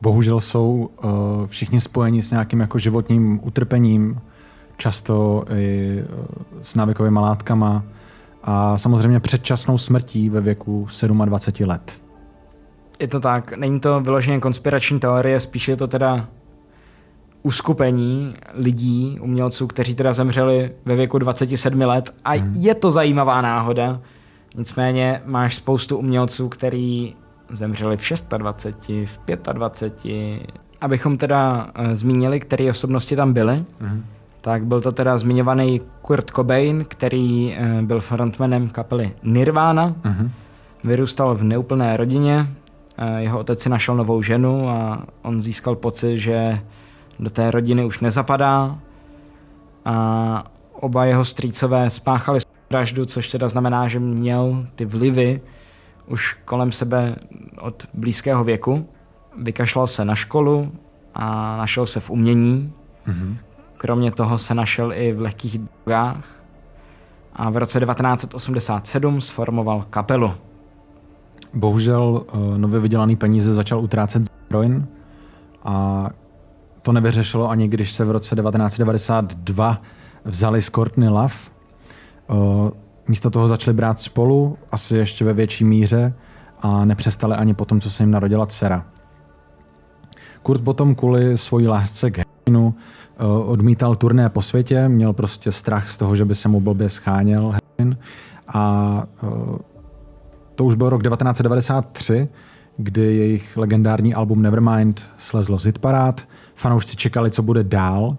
bohužel jsou uh, všichni spojeni s nějakým jako životním utrpením, často i uh, s návykovými látkama a samozřejmě předčasnou smrtí ve věku 27 let. Je to tak, není to vyloženě konspirační teorie, spíš je to teda uskupení lidí, umělců, kteří teda zemřeli ve věku 27 let a hmm. je to zajímavá náhoda. Nicméně máš spoustu umělců, který zemřeli v 26, v 25. Abychom teda uh, zmínili, které osobnosti tam byly, hmm. tak byl to teda zmiňovaný Kurt Cobain, který uh, byl frontmanem kapely Nirvana. Hmm. Vyrůstal v neúplné rodině, uh, jeho otec si našel novou ženu a on získal pocit, že do té rodiny už nezapadá a oba jeho strýcové spáchali vraždu, což teda znamená, že měl ty vlivy už kolem sebe od blízkého věku. Vykašlal se na školu a našel se v umění. Mm-hmm. Kromě toho se našel i v lehkých drogách a v roce 1987 sformoval kapelu. Bohužel eh, nově vydělaný peníze začal utrácet heroin a to nevyřešilo ani když se v roce 1992 vzali z Courtney Love. Místo toho začali brát spolu, asi ještě ve větší míře, a nepřestali ani po tom, co se jim narodila dcera. Kurt potom kvůli svojí lásce k heroinu odmítal turné po světě, měl prostě strach z toho, že by se mu blbě scháněl heroin a to už byl rok 1993, kdy jejich legendární album Nevermind slezlo z hitparád, fanoušci čekali, co bude dál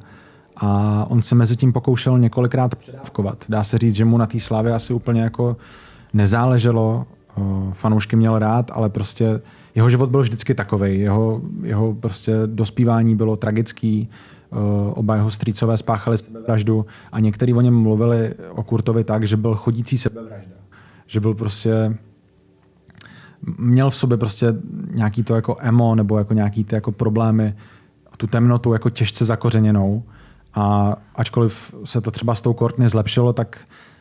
a on se mezi tím pokoušel několikrát předávkovat. Dá se říct, že mu na té slávě asi úplně jako nezáleželo, fanoušky měl rád, ale prostě jeho život byl vždycky takový. Jeho, jeho prostě dospívání bylo tragický, oba jeho strýcové spáchali sebevraždu a někteří o něm mluvili o Kurtovi tak, že byl chodící sebevražda. Že byl prostě měl v sobě prostě nějaký to jako emo nebo jako nějaký ty jako problémy, tu temnotu jako těžce zakořeněnou. A ačkoliv se to třeba s tou Courtney zlepšilo, tak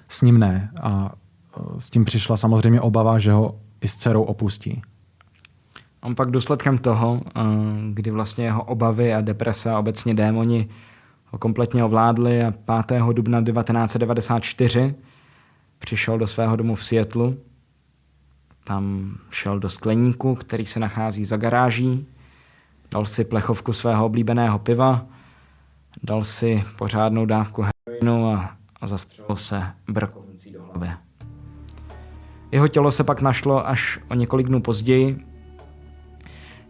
s ním ne. A e, s tím přišla samozřejmě obava, že ho i s dcerou opustí. On pak důsledkem toho, e, kdy vlastně jeho obavy a deprese a obecně démoni ho kompletně ovládli a 5. dubna 1994 přišel do svého domu v Seattleu. Tam šel do skleníku, který se nachází za garáží dal si plechovku svého oblíbeného piva, dal si pořádnou dávku heroinu a, a zastřelil se brkovnicí do hlavy. Jeho tělo se pak našlo až o několik dnů později.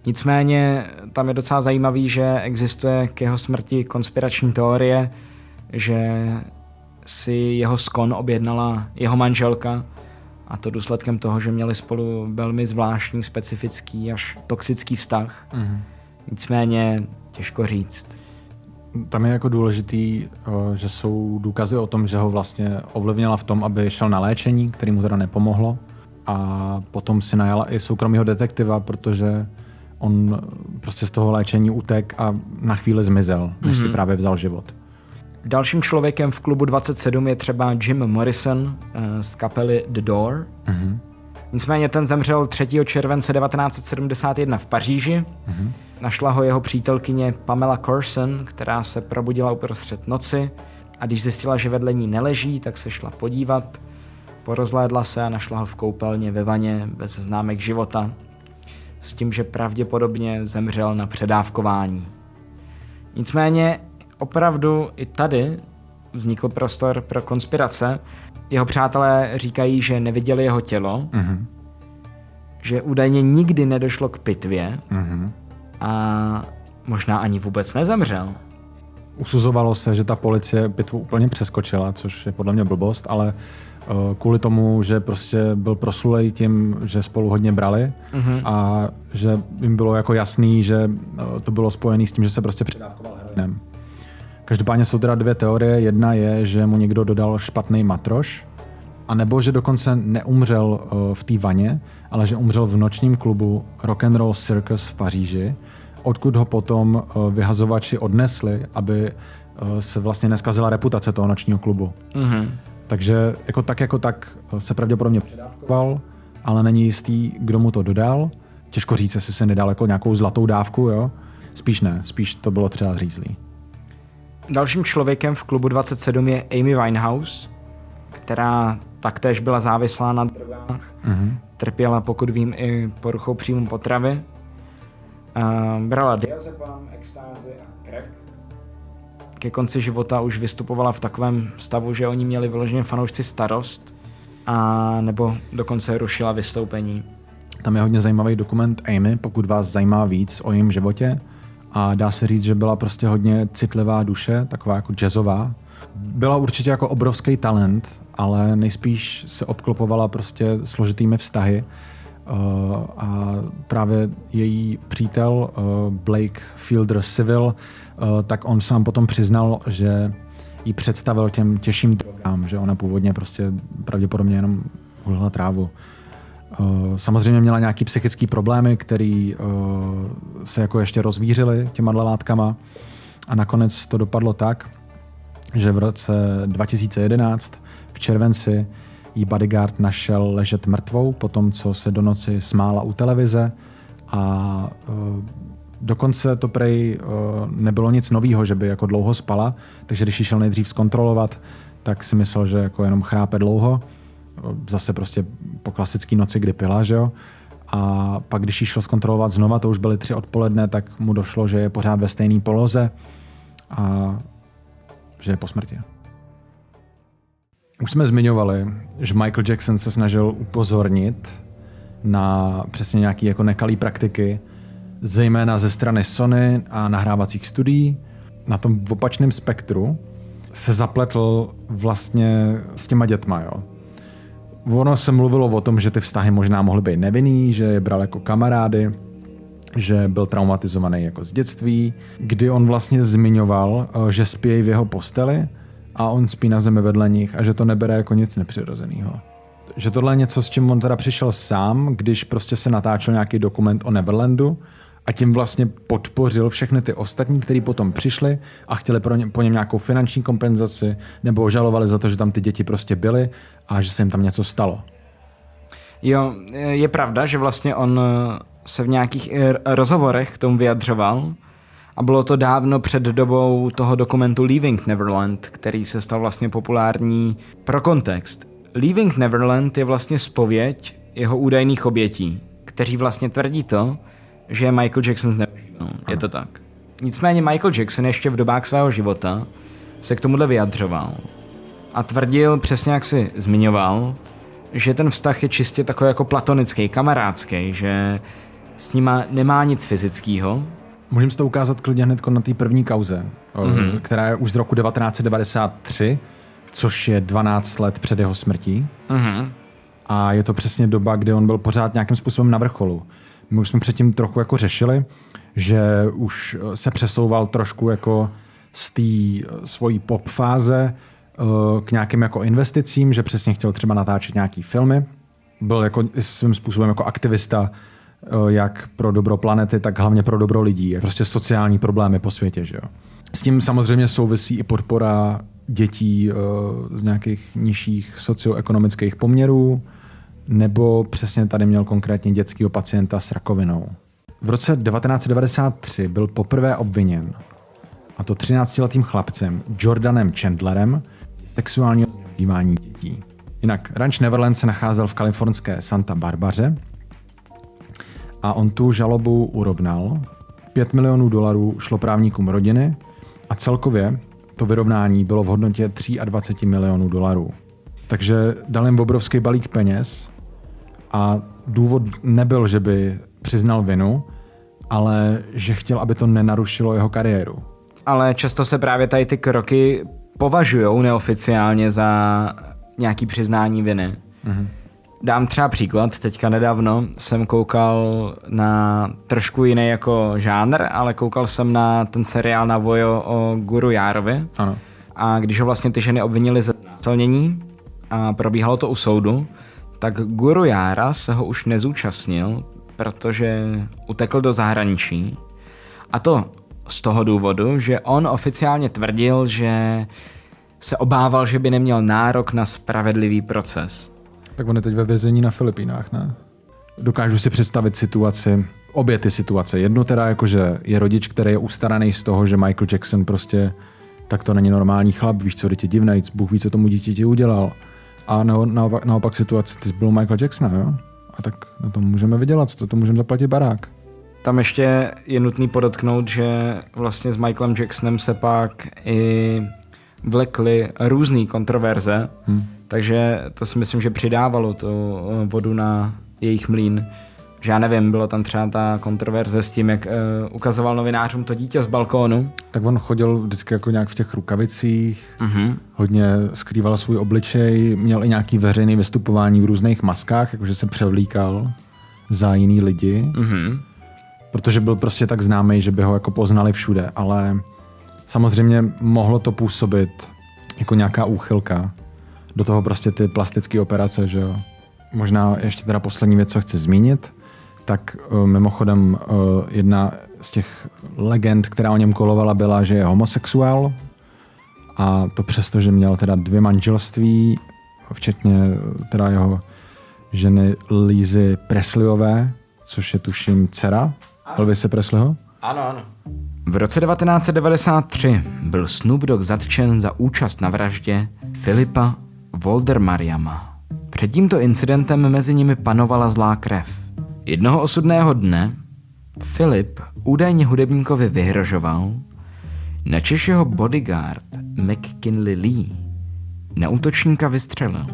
Nicméně tam je docela zajímavý, že existuje k jeho smrti konspirační teorie, že si jeho skon objednala jeho manželka a to důsledkem toho, že měli spolu velmi zvláštní, specifický až toxický vztah. Mm-hmm. Nicméně těžko říct. Tam je jako důležitý, eh, že jsou důkazy o tom, že ho vlastně ovlivnila v tom, aby šel na léčení, který mu teda nepomohlo. A potom si najala i soukromého detektiva, protože on prostě z toho léčení utek a na chvíli zmizel, než mm-hmm. si mhm. právě vzal život. Dalším člověkem v klubu 27 je třeba Jim Morrison eh, z kapely The Door. Mm-hmm. Nicméně ten zemřel 3. července 1971 v Paříži. Mm-hmm. Našla ho jeho přítelkyně Pamela Corson, která se probudila uprostřed noci a když zjistila, že vedle ní neleží, tak se šla podívat. Porozhlédla se a našla ho v koupelně ve vaně bez známek života. S tím, že pravděpodobně zemřel na předávkování. Nicméně opravdu i tady vznikl prostor pro konspirace. Jeho přátelé říkají, že neviděli jeho tělo, mm-hmm. že údajně nikdy nedošlo k pitvě, mm-hmm a možná ani vůbec nezemřel. Usuzovalo se, že ta policie bitvu úplně přeskočila, což je podle mě blbost, ale uh, kvůli tomu, že prostě byl proslulej tím, že spolu hodně brali mm-hmm. a že jim bylo jako jasný, že uh, to bylo spojené s tím, že se prostě předávkoval heroinem. Každopádně jsou teda dvě teorie. Jedna je, že mu někdo dodal špatný matroš, a nebo že dokonce neumřel uh, v té vaně, ale že umřel v nočním klubu Rock and Roll Circus v Paříži, odkud ho potom uh, vyhazovači odnesli, aby uh, se vlastně neskazila reputace toho nočního klubu. Mm-hmm. Takže jako tak jako tak se pravděpodobně předávkoval, ale není jistý, kdo mu to dodal. Těžko říct, jestli se nedal jako nějakou zlatou dávku, jo? Spíš ne, spíš to bylo třeba řízlý. Dalším člověkem v klubu 27 je Amy Winehouse, která taktéž byla závislá na drogách. Mm-hmm. Trpěla, pokud vím, i poruchou příjmu potravy. Uh, brala diazepam, extázy a crack. ke konci života už vystupovala v takovém stavu, že oni měli vyloženě fanoušci starost a nebo dokonce rušila vystoupení. Tam je hodně zajímavý dokument Amy, pokud vás zajímá víc o jejím životě. A dá se říct, že byla prostě hodně citlivá duše, taková jako jazzová. Byla určitě jako obrovský talent, ale nejspíš se obklopovala prostě složitými vztahy. Uh, a právě její přítel uh, Blake Fielder Civil, uh, tak on sám potom přiznal, že jí představil těm těžším drogám, že ona původně prostě pravděpodobně jenom hulila trávu. Samozřejmě měla nějaký psychické problémy, které se jako ještě rozvířily těma látkama a nakonec to dopadlo tak, že v roce 2011 v červenci jí bodyguard našel ležet mrtvou po tom, co se do noci smála u televize a dokonce to prej nebylo nic nového, že by jako dlouho spala, takže když ji šel nejdřív zkontrolovat, tak si myslel, že jako jenom chrápe dlouho zase prostě po klasické noci, kdy pila, že jo. A pak, když ji šel zkontrolovat znova, to už byly tři odpoledne, tak mu došlo, že je pořád ve stejné poloze a že je po smrti. Už jsme zmiňovali, že Michael Jackson se snažil upozornit na přesně nějaké jako nekalé praktiky, zejména ze strany Sony a nahrávacích studií. Na tom opačném spektru se zapletl vlastně s těma dětma. Jo. Ono se mluvilo o tom, že ty vztahy možná mohly být nevinný, že je bral jako kamarády, že byl traumatizovaný jako z dětství, kdy on vlastně zmiňoval, eh, že spějí v jeho posteli a on spí na zemi vedle nich a že to nebere jako nic nepřirozeného. Že tohle je něco, s čím on teda přišel sám, když prostě se natáčel nějaký dokument o Neverlandu a tím vlastně podpořil všechny ty ostatní, kteří potom přišli a chtěli pro ně, po něm nějakou finanční kompenzaci nebo žalovali za to, že tam ty děti prostě byly a že se jim tam něco stalo. Jo, je pravda, že vlastně on se v nějakých rozhovorech k tomu vyjadřoval a bylo to dávno před dobou toho dokumentu Leaving Neverland, který se stal vlastně populární pro kontext. Leaving Neverland je vlastně spověď jeho údajných obětí, kteří vlastně tvrdí to, že Michael Jackson zneužíval. Je to tak. Nicméně Michael Jackson ještě v dobách svého života se k tomuhle vyjadřoval a tvrdil, přesně jak si zmiňoval, že ten vztah je čistě takový jako platonický, kamarádský, že s nima nemá nic fyzického. Můžeme si to ukázat klidně hned na té první kauze, mm-hmm. která je už z roku 1993, což je 12 let před jeho smrtí. Mm-hmm. A je to přesně doba, kdy on byl pořád nějakým způsobem na vrcholu. My už jsme předtím trochu jako řešili, že už se přesouval trošku jako z té eh, svojí pop fáze eh, k nějakým jako investicím, že přesně chtěl třeba natáčet nějaký filmy. Byl jako svým způsobem jako aktivista eh, jak pro dobro planety, tak hlavně pro dobro lidí. Prostě sociální problémy po světě. Že jo. S tím samozřejmě souvisí i podpora dětí z nějakých nižších socioekonomických poměrů, nebo přesně tady měl konkrétně dětského pacienta s rakovinou. V roce 1993 byl poprvé obviněn, a to 13-letým chlapcem Jordanem Chandlerem, sexuálního zneužívání dětí. Jinak Ranch Neverland se nacházel v kalifornské Santa Barbaře a on tu žalobu urovnal. 5 milionů dolarů šlo právníkům rodiny a celkově to vyrovnání bylo v hodnotě 23 milionů dolarů. Takže dal jim obrovský balík peněz a důvod nebyl, že by přiznal vinu, ale že chtěl, aby to nenarušilo jeho kariéru. Ale často se právě tady ty kroky považují neoficiálně za nějaký přiznání viny. Mm-hmm. Dám třeba příklad, teďka nedávno jsem koukal na trošku jiný jako žánr, ale koukal jsem na ten seriál na Vojo o Guru Járovi. Ano. A když ho vlastně ty ženy obvinili ze znásilnění a probíhalo to u soudu, tak Guru Jára se ho už nezúčastnil, protože utekl do zahraničí. A to z toho důvodu, že on oficiálně tvrdil, že se obával, že by neměl nárok na spravedlivý proces. Tak on je teď ve vězení na Filipínách, ne? Dokážu si představit situaci, obě ty situace. Jedno teda jako, že je rodič, který je ustaraný z toho, že Michael Jackson prostě tak to není normální chlap, víš co, je divnej, Bůh ví, co tomu dítěti udělal. A naopak, naopak situace, ty jsi byl Michael Jackson, jo? A tak na tom můžeme vydělat, to, to můžeme zaplatit barák. Tam ještě je nutný podotknout, že vlastně s Michaelem Jacksonem se pak i vlekly různé kontroverze, hmm. Takže to si myslím, že přidávalo tu eh, vodu na jejich mlín. Že já nevím, bylo tam třeba ta kontroverze s tím, jak uh, ukazoval novinářům to dítě z balkónu. Tak on chodil vždycky jako nějak v těch rukavicích, uh-huh. hodně skrýval svůj obličej, měl i nějaký veřejný vystupování v různých maskách, jakože se převlíkal za jiný lidi. Uh-huh protože byl prostě tak známý, že by ho jako poznali všude, ale samozřejmě mohlo to působit jako nějaká úchylka. Do toho prostě ty plastické operace, že jo. Možná ještě teda poslední věc, co chci zmínit, tak uh, mimochodem uh, jedna z těch legend, která o něm kolovala, byla, že je homosexuál a to přesto, že měl teda dvě manželství, včetně teda jeho ženy Lízy Presleyové, což je tuším dcera Elvise Presleyho? Ano, ano. V roce 1993 byl Snoop Dogg zatčen za účast na vraždě Filipa Voldermariama. Před tímto incidentem mezi nimi panovala zlá krev. Jednoho osudného dne Filip údajně hudebníkovi vyhrožoval, načež jeho bodyguard McKinley Lee na útočníka vystřelil.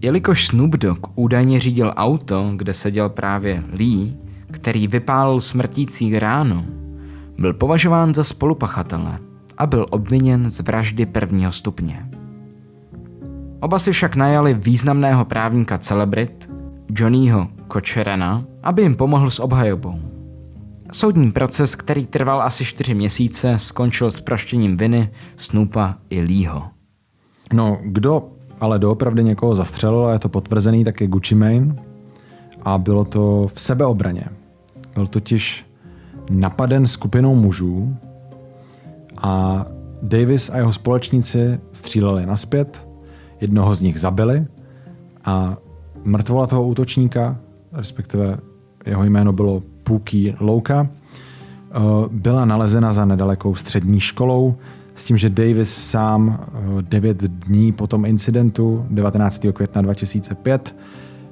Jelikož Snoop Dogg údajně řídil auto, kde seděl právě Lee, který vypálil smrtící ráno, byl považován za spolupachatele a byl obviněn z vraždy prvního stupně. Oba si však najali významného právníka celebrit, Johnnyho Kočerena, aby jim pomohl s obhajobou. Soudní proces, který trval asi čtyři měsíce, skončil s proštěním viny Snoopa i Leeho. No, kdo ale doopravdy někoho zastřelil a je to potvrzený, tak je Gucci Mane a bylo to v sebeobraně. Byl totiž napaden skupinou mužů a Davis a jeho společníci stříleli naspět, jednoho z nich zabili a mrtvola toho útočníka, respektive jeho jméno bylo Pookie Louka, eh, byla nalezena za nedalekou střední školou s tím, že Davis sám 9 eh, dní po tom incidentu 19. května 2005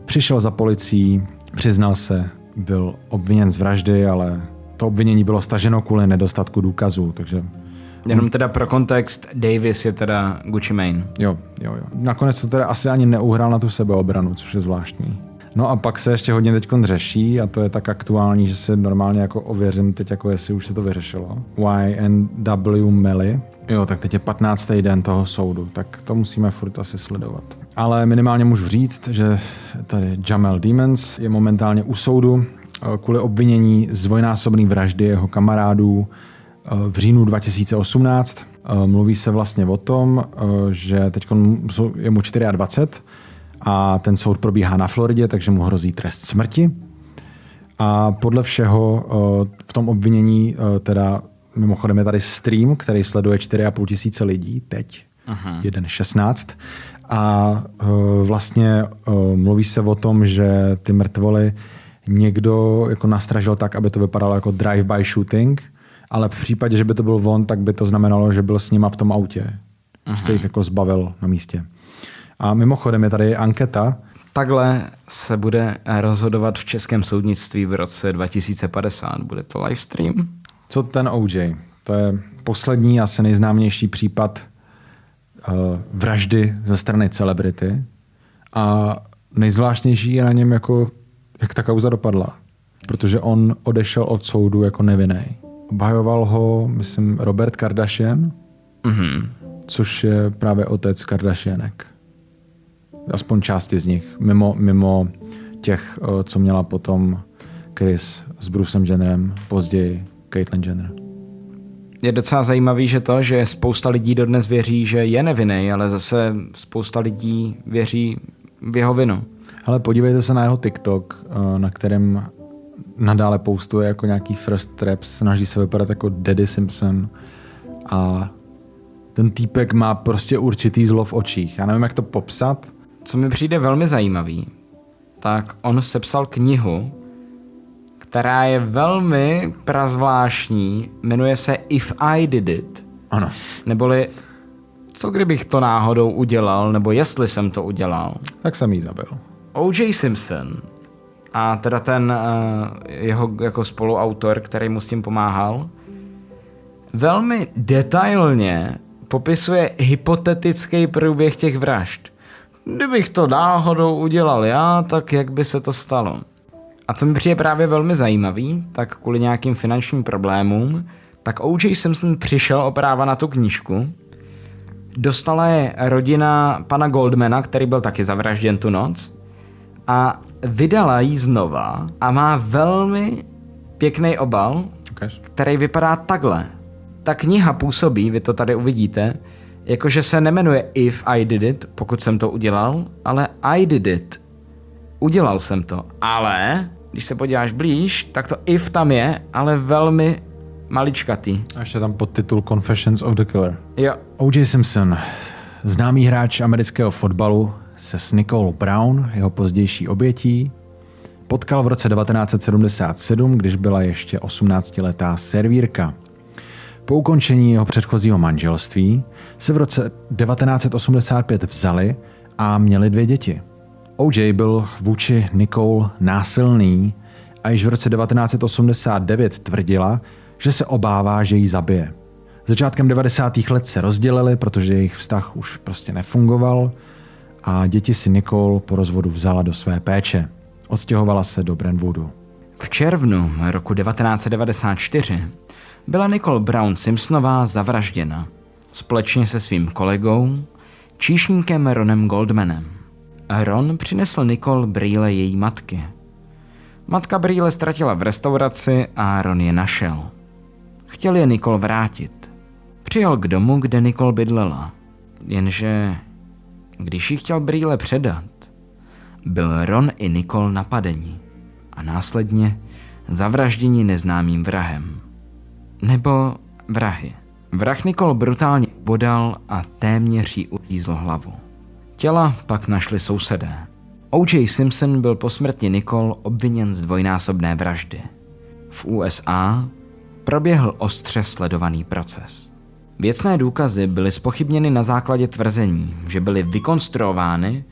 přišel za policií, přiznal se byl obviněn z vraždy, ale to obvinění bylo staženo kvůli nedostatku důkazů, takže... Jenom teda pro kontext, Davis je teda Gucci Mane. Jo, jo, jo. Nakonec to teda asi ani neuhrál na tu sebeobranu, což je zvláštní. No a pak se ještě hodně teď řeší a to je tak aktuální, že se normálně jako ověřím teď, jako jestli už se to vyřešilo. YNW Melly. Jo, tak teď je 15. den toho soudu, tak to musíme furt asi sledovat. Ale minimálně můžu říct, že tady Jamel Demons je momentálně u soudu eh, kvůli obvinění z dvojnásobné vraždy jeho kamarádů v říjnu 2018. Eh, mluví se vlastně o tom, že teď je mu 24 a ten soud probíhá na Floridě, takže mu hrozí trest smrti. A podle všeho v tom obvinění teda mimochodem je tady stream, který sleduje 4,5 tisíce lidí teď, Aha. 1,16 a vlastně mluví se o tom, že ty mrtvoly někdo jako nastražil tak, aby to vypadalo jako drive-by shooting, ale v případě, že by to byl on, tak by to znamenalo, že byl s nima v tom autě. Aha. Že se jich jako zbavil na místě. A mimochodem je tady anketa. Takhle se bude rozhodovat v českém soudnictví v roce 2050. Bude to livestream? Co ten OJ? To je poslední, asi nejznámější případ uh, vraždy ze strany celebrity a nejzvláštnější je na něm, jako, jak ta kauza dopadla. Protože on odešel od soudu jako nevinný. Obhajoval ho, myslím, Robert Kardashian, mm-hmm. což je právě otec Kardashianek. Aspoň části z nich, mimo, mimo těch, eh, co měla potom Chris s Brucem Jennerem, později Caitlyn Jenner je docela zajímavý, že to, že spousta lidí dodnes věří, že je nevinný, ale zase spousta lidí věří v jeho vinu. Ale podívejte se na jeho TikTok, eh, na kterém nadále postuje jako nějaký first trap, snaží se vypadat jako Daddy Simpson a ten týpek má prostě určitý zlo v očích. Já nevím, jak to popsat. Co mi přijde velmi zajímavý, tak on sepsal knihu, která je velmi prazvláštní, jmenuje se If I Did It. Ano. Neboli co kdybych to náhodou udělal, nebo jestli jsem to udělal. Tak jsem jí zabil. O.J. Simpson a teda ten uh, jeho jako spoluautor, který mu s tím pomáhal, velmi detailně popisuje hypotetický průběh těch vražd. Kdybych to náhodou udělal já, tak jak by se to stalo? A co mi přijde právě velmi zajímavý, tak kvůli nějakým finančním problémům, tak O.J. Simpson přišel o práva na tu knížku. Dostala je rodina pana Goldmana, který byl taky zavražděn tu noc. A vydala ji znova a má velmi pěkný obal, Okay. který vypadá takhle. Ta kniha působí, vy to tady uvidíte, jakože se nemenuje If I Did It, pokud jsem to udělal, ale I Did It. Udělal jsem to, ale když se podíváš blíž, tak to If tam je, ale velmi maličkatý. A ještě tam podtitul Confessions of the Killer. Jo, O.J. Simpson, známý hráč amerického fotbalu, se s Nicole Brown, jeho pozdější obětí, potkal v roce 1977, když byla ještě 18-letá servírka. Po ukončení jeho předchozího manželství se v roce 1985 vzali a měli dvě děti. O.J. byl vůči Nicole násilný a již v roce 1989 tvrdila, že se obává, že ji zabije. Začátkem 90. let se rozdělili, protože jejich vztah už prostě nefungoval a děti si Nicole po rozvodu vzala do své péče. Odstěhovala se do Brentwoodu. V červnu roku 1994 byla Nicole Brown Simpsonová zavražděna společně se svým kolegou, číšníkem Ronem Goldmanem. Ron přinesl Nicole brýle její matky. Matka brýle ztratila v restauraci a Ron je našel. Chtěl je Nicole vrátit. Přijel k domu, kde Nicole bydlela. Jenže když jí chtěl brýle předat, byl Ron i Nicole napadení a následně zavražděni neznámým vrahem. Nebo vrahy. Vrah Nicole brutálně bodal a téměř jí uřízl hlavu. Těla pak našli sousedé. O.J. Simpson byl po smrti Nicole obviněn z dvojnásobné vraždy. V USA proběhl ostře sledovaný proces. Věcné důkazy byly spochybněny na základě tvrzení, že byly vykonstruovány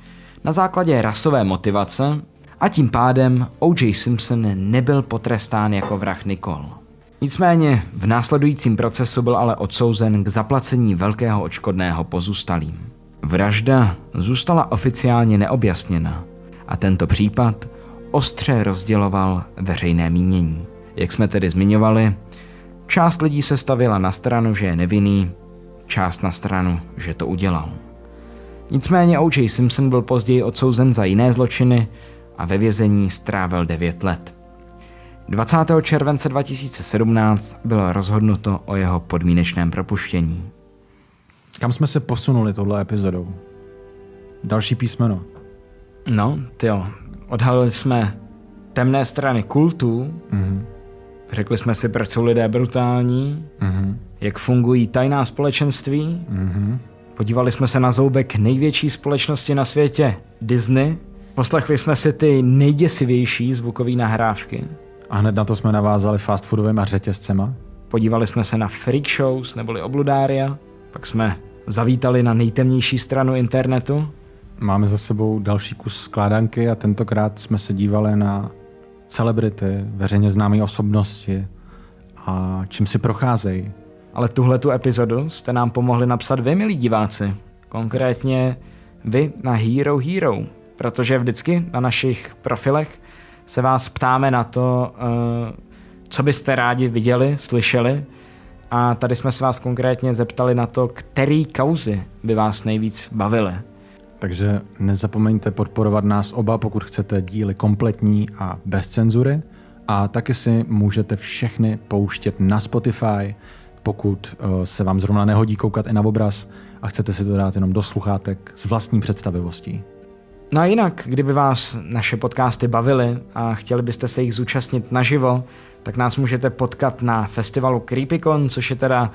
na základě rasové motivace a tím pádem O.J. Simpson nebyl potrestán jako vrah Nicole. Nicméně v následujícím procesu byl ale odsouzen k zaplacení velkého očkodného pozůstalým. Vražda zůstala oficiálně neobjasněna a tento případ ostře rozděloval veřejné mínění. Jak jsme tedy zmiňovali, část lidí se stavila na stranu, že je nevinný, část na stranu, že to udělal. Nicméně O.J. Simpson byl později odsouzen za jiné zločiny a ve vězení strávil 9 let. 20. července 2017 bylo rozhodnuto o jeho podmínečném propuštění. Kam jsme se posunuli tohle epizodou? Další písmeno. No, jo, odhalili jsme temné strany kultu, Mhm. Řekli jsme si, proč jsou lidé brutální, Mhm. jak fungují tajná společenství, Mhm. podívali jsme se na zoubek největší společnosti na světě, Disney, poslechli jsme si ty nejděsivější zvukové nahrávky, A hned na to jsme navázali fast foodovými řetězcema. podívali jsme se na freak shows neboli obludária, pak jsme zavítali na nejtemnější stranu internetu, Máme za sebou další kus skládanky a tentokrát jsme se dívali na celebrity, veřejně známé osobnosti a čím si procházejí. Ale tuhle tu epizodu jste nám pomohli napsat vy, milí diváci. Konkrétně vy na Hero Hero. Protože vždycky na našich profilech se vás ptáme na to, eh, co byste rádi viděli, slyšeli. A tady jsme se vás konkrétně zeptali na to, který kauzy by vás nejvíc bavily. Takže nezapomeňte podporovat nás oba, pokud chcete díly kompletní a bez cenzury. A taky si můžete všechny pouštět na Spotify, pokud eh, se vám zrovna nehodí koukat i na obraz a chcete si to dát jenom do sluchátek s vlastní představivostí. No a jinak, kdyby vás naše podcasty bavily a chtěli byste se jich zúčastnit naživo, tak nás můžete potkat na festivalu CreepyCon, což je teda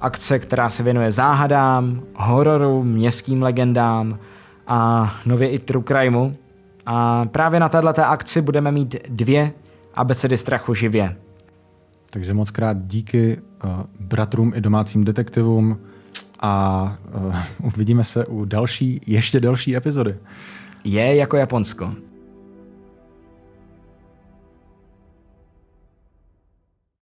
akce, která se věnuje záhadám, hororu, městským legendám a nově i true crimeu. A právě na této akci budeme mít dvě abecedy strachu živě. Takže moc krát díky uh, bratrům i domácím detektivům a uh, uvidíme se u další, ještě další epizody. Je jako Japonsko.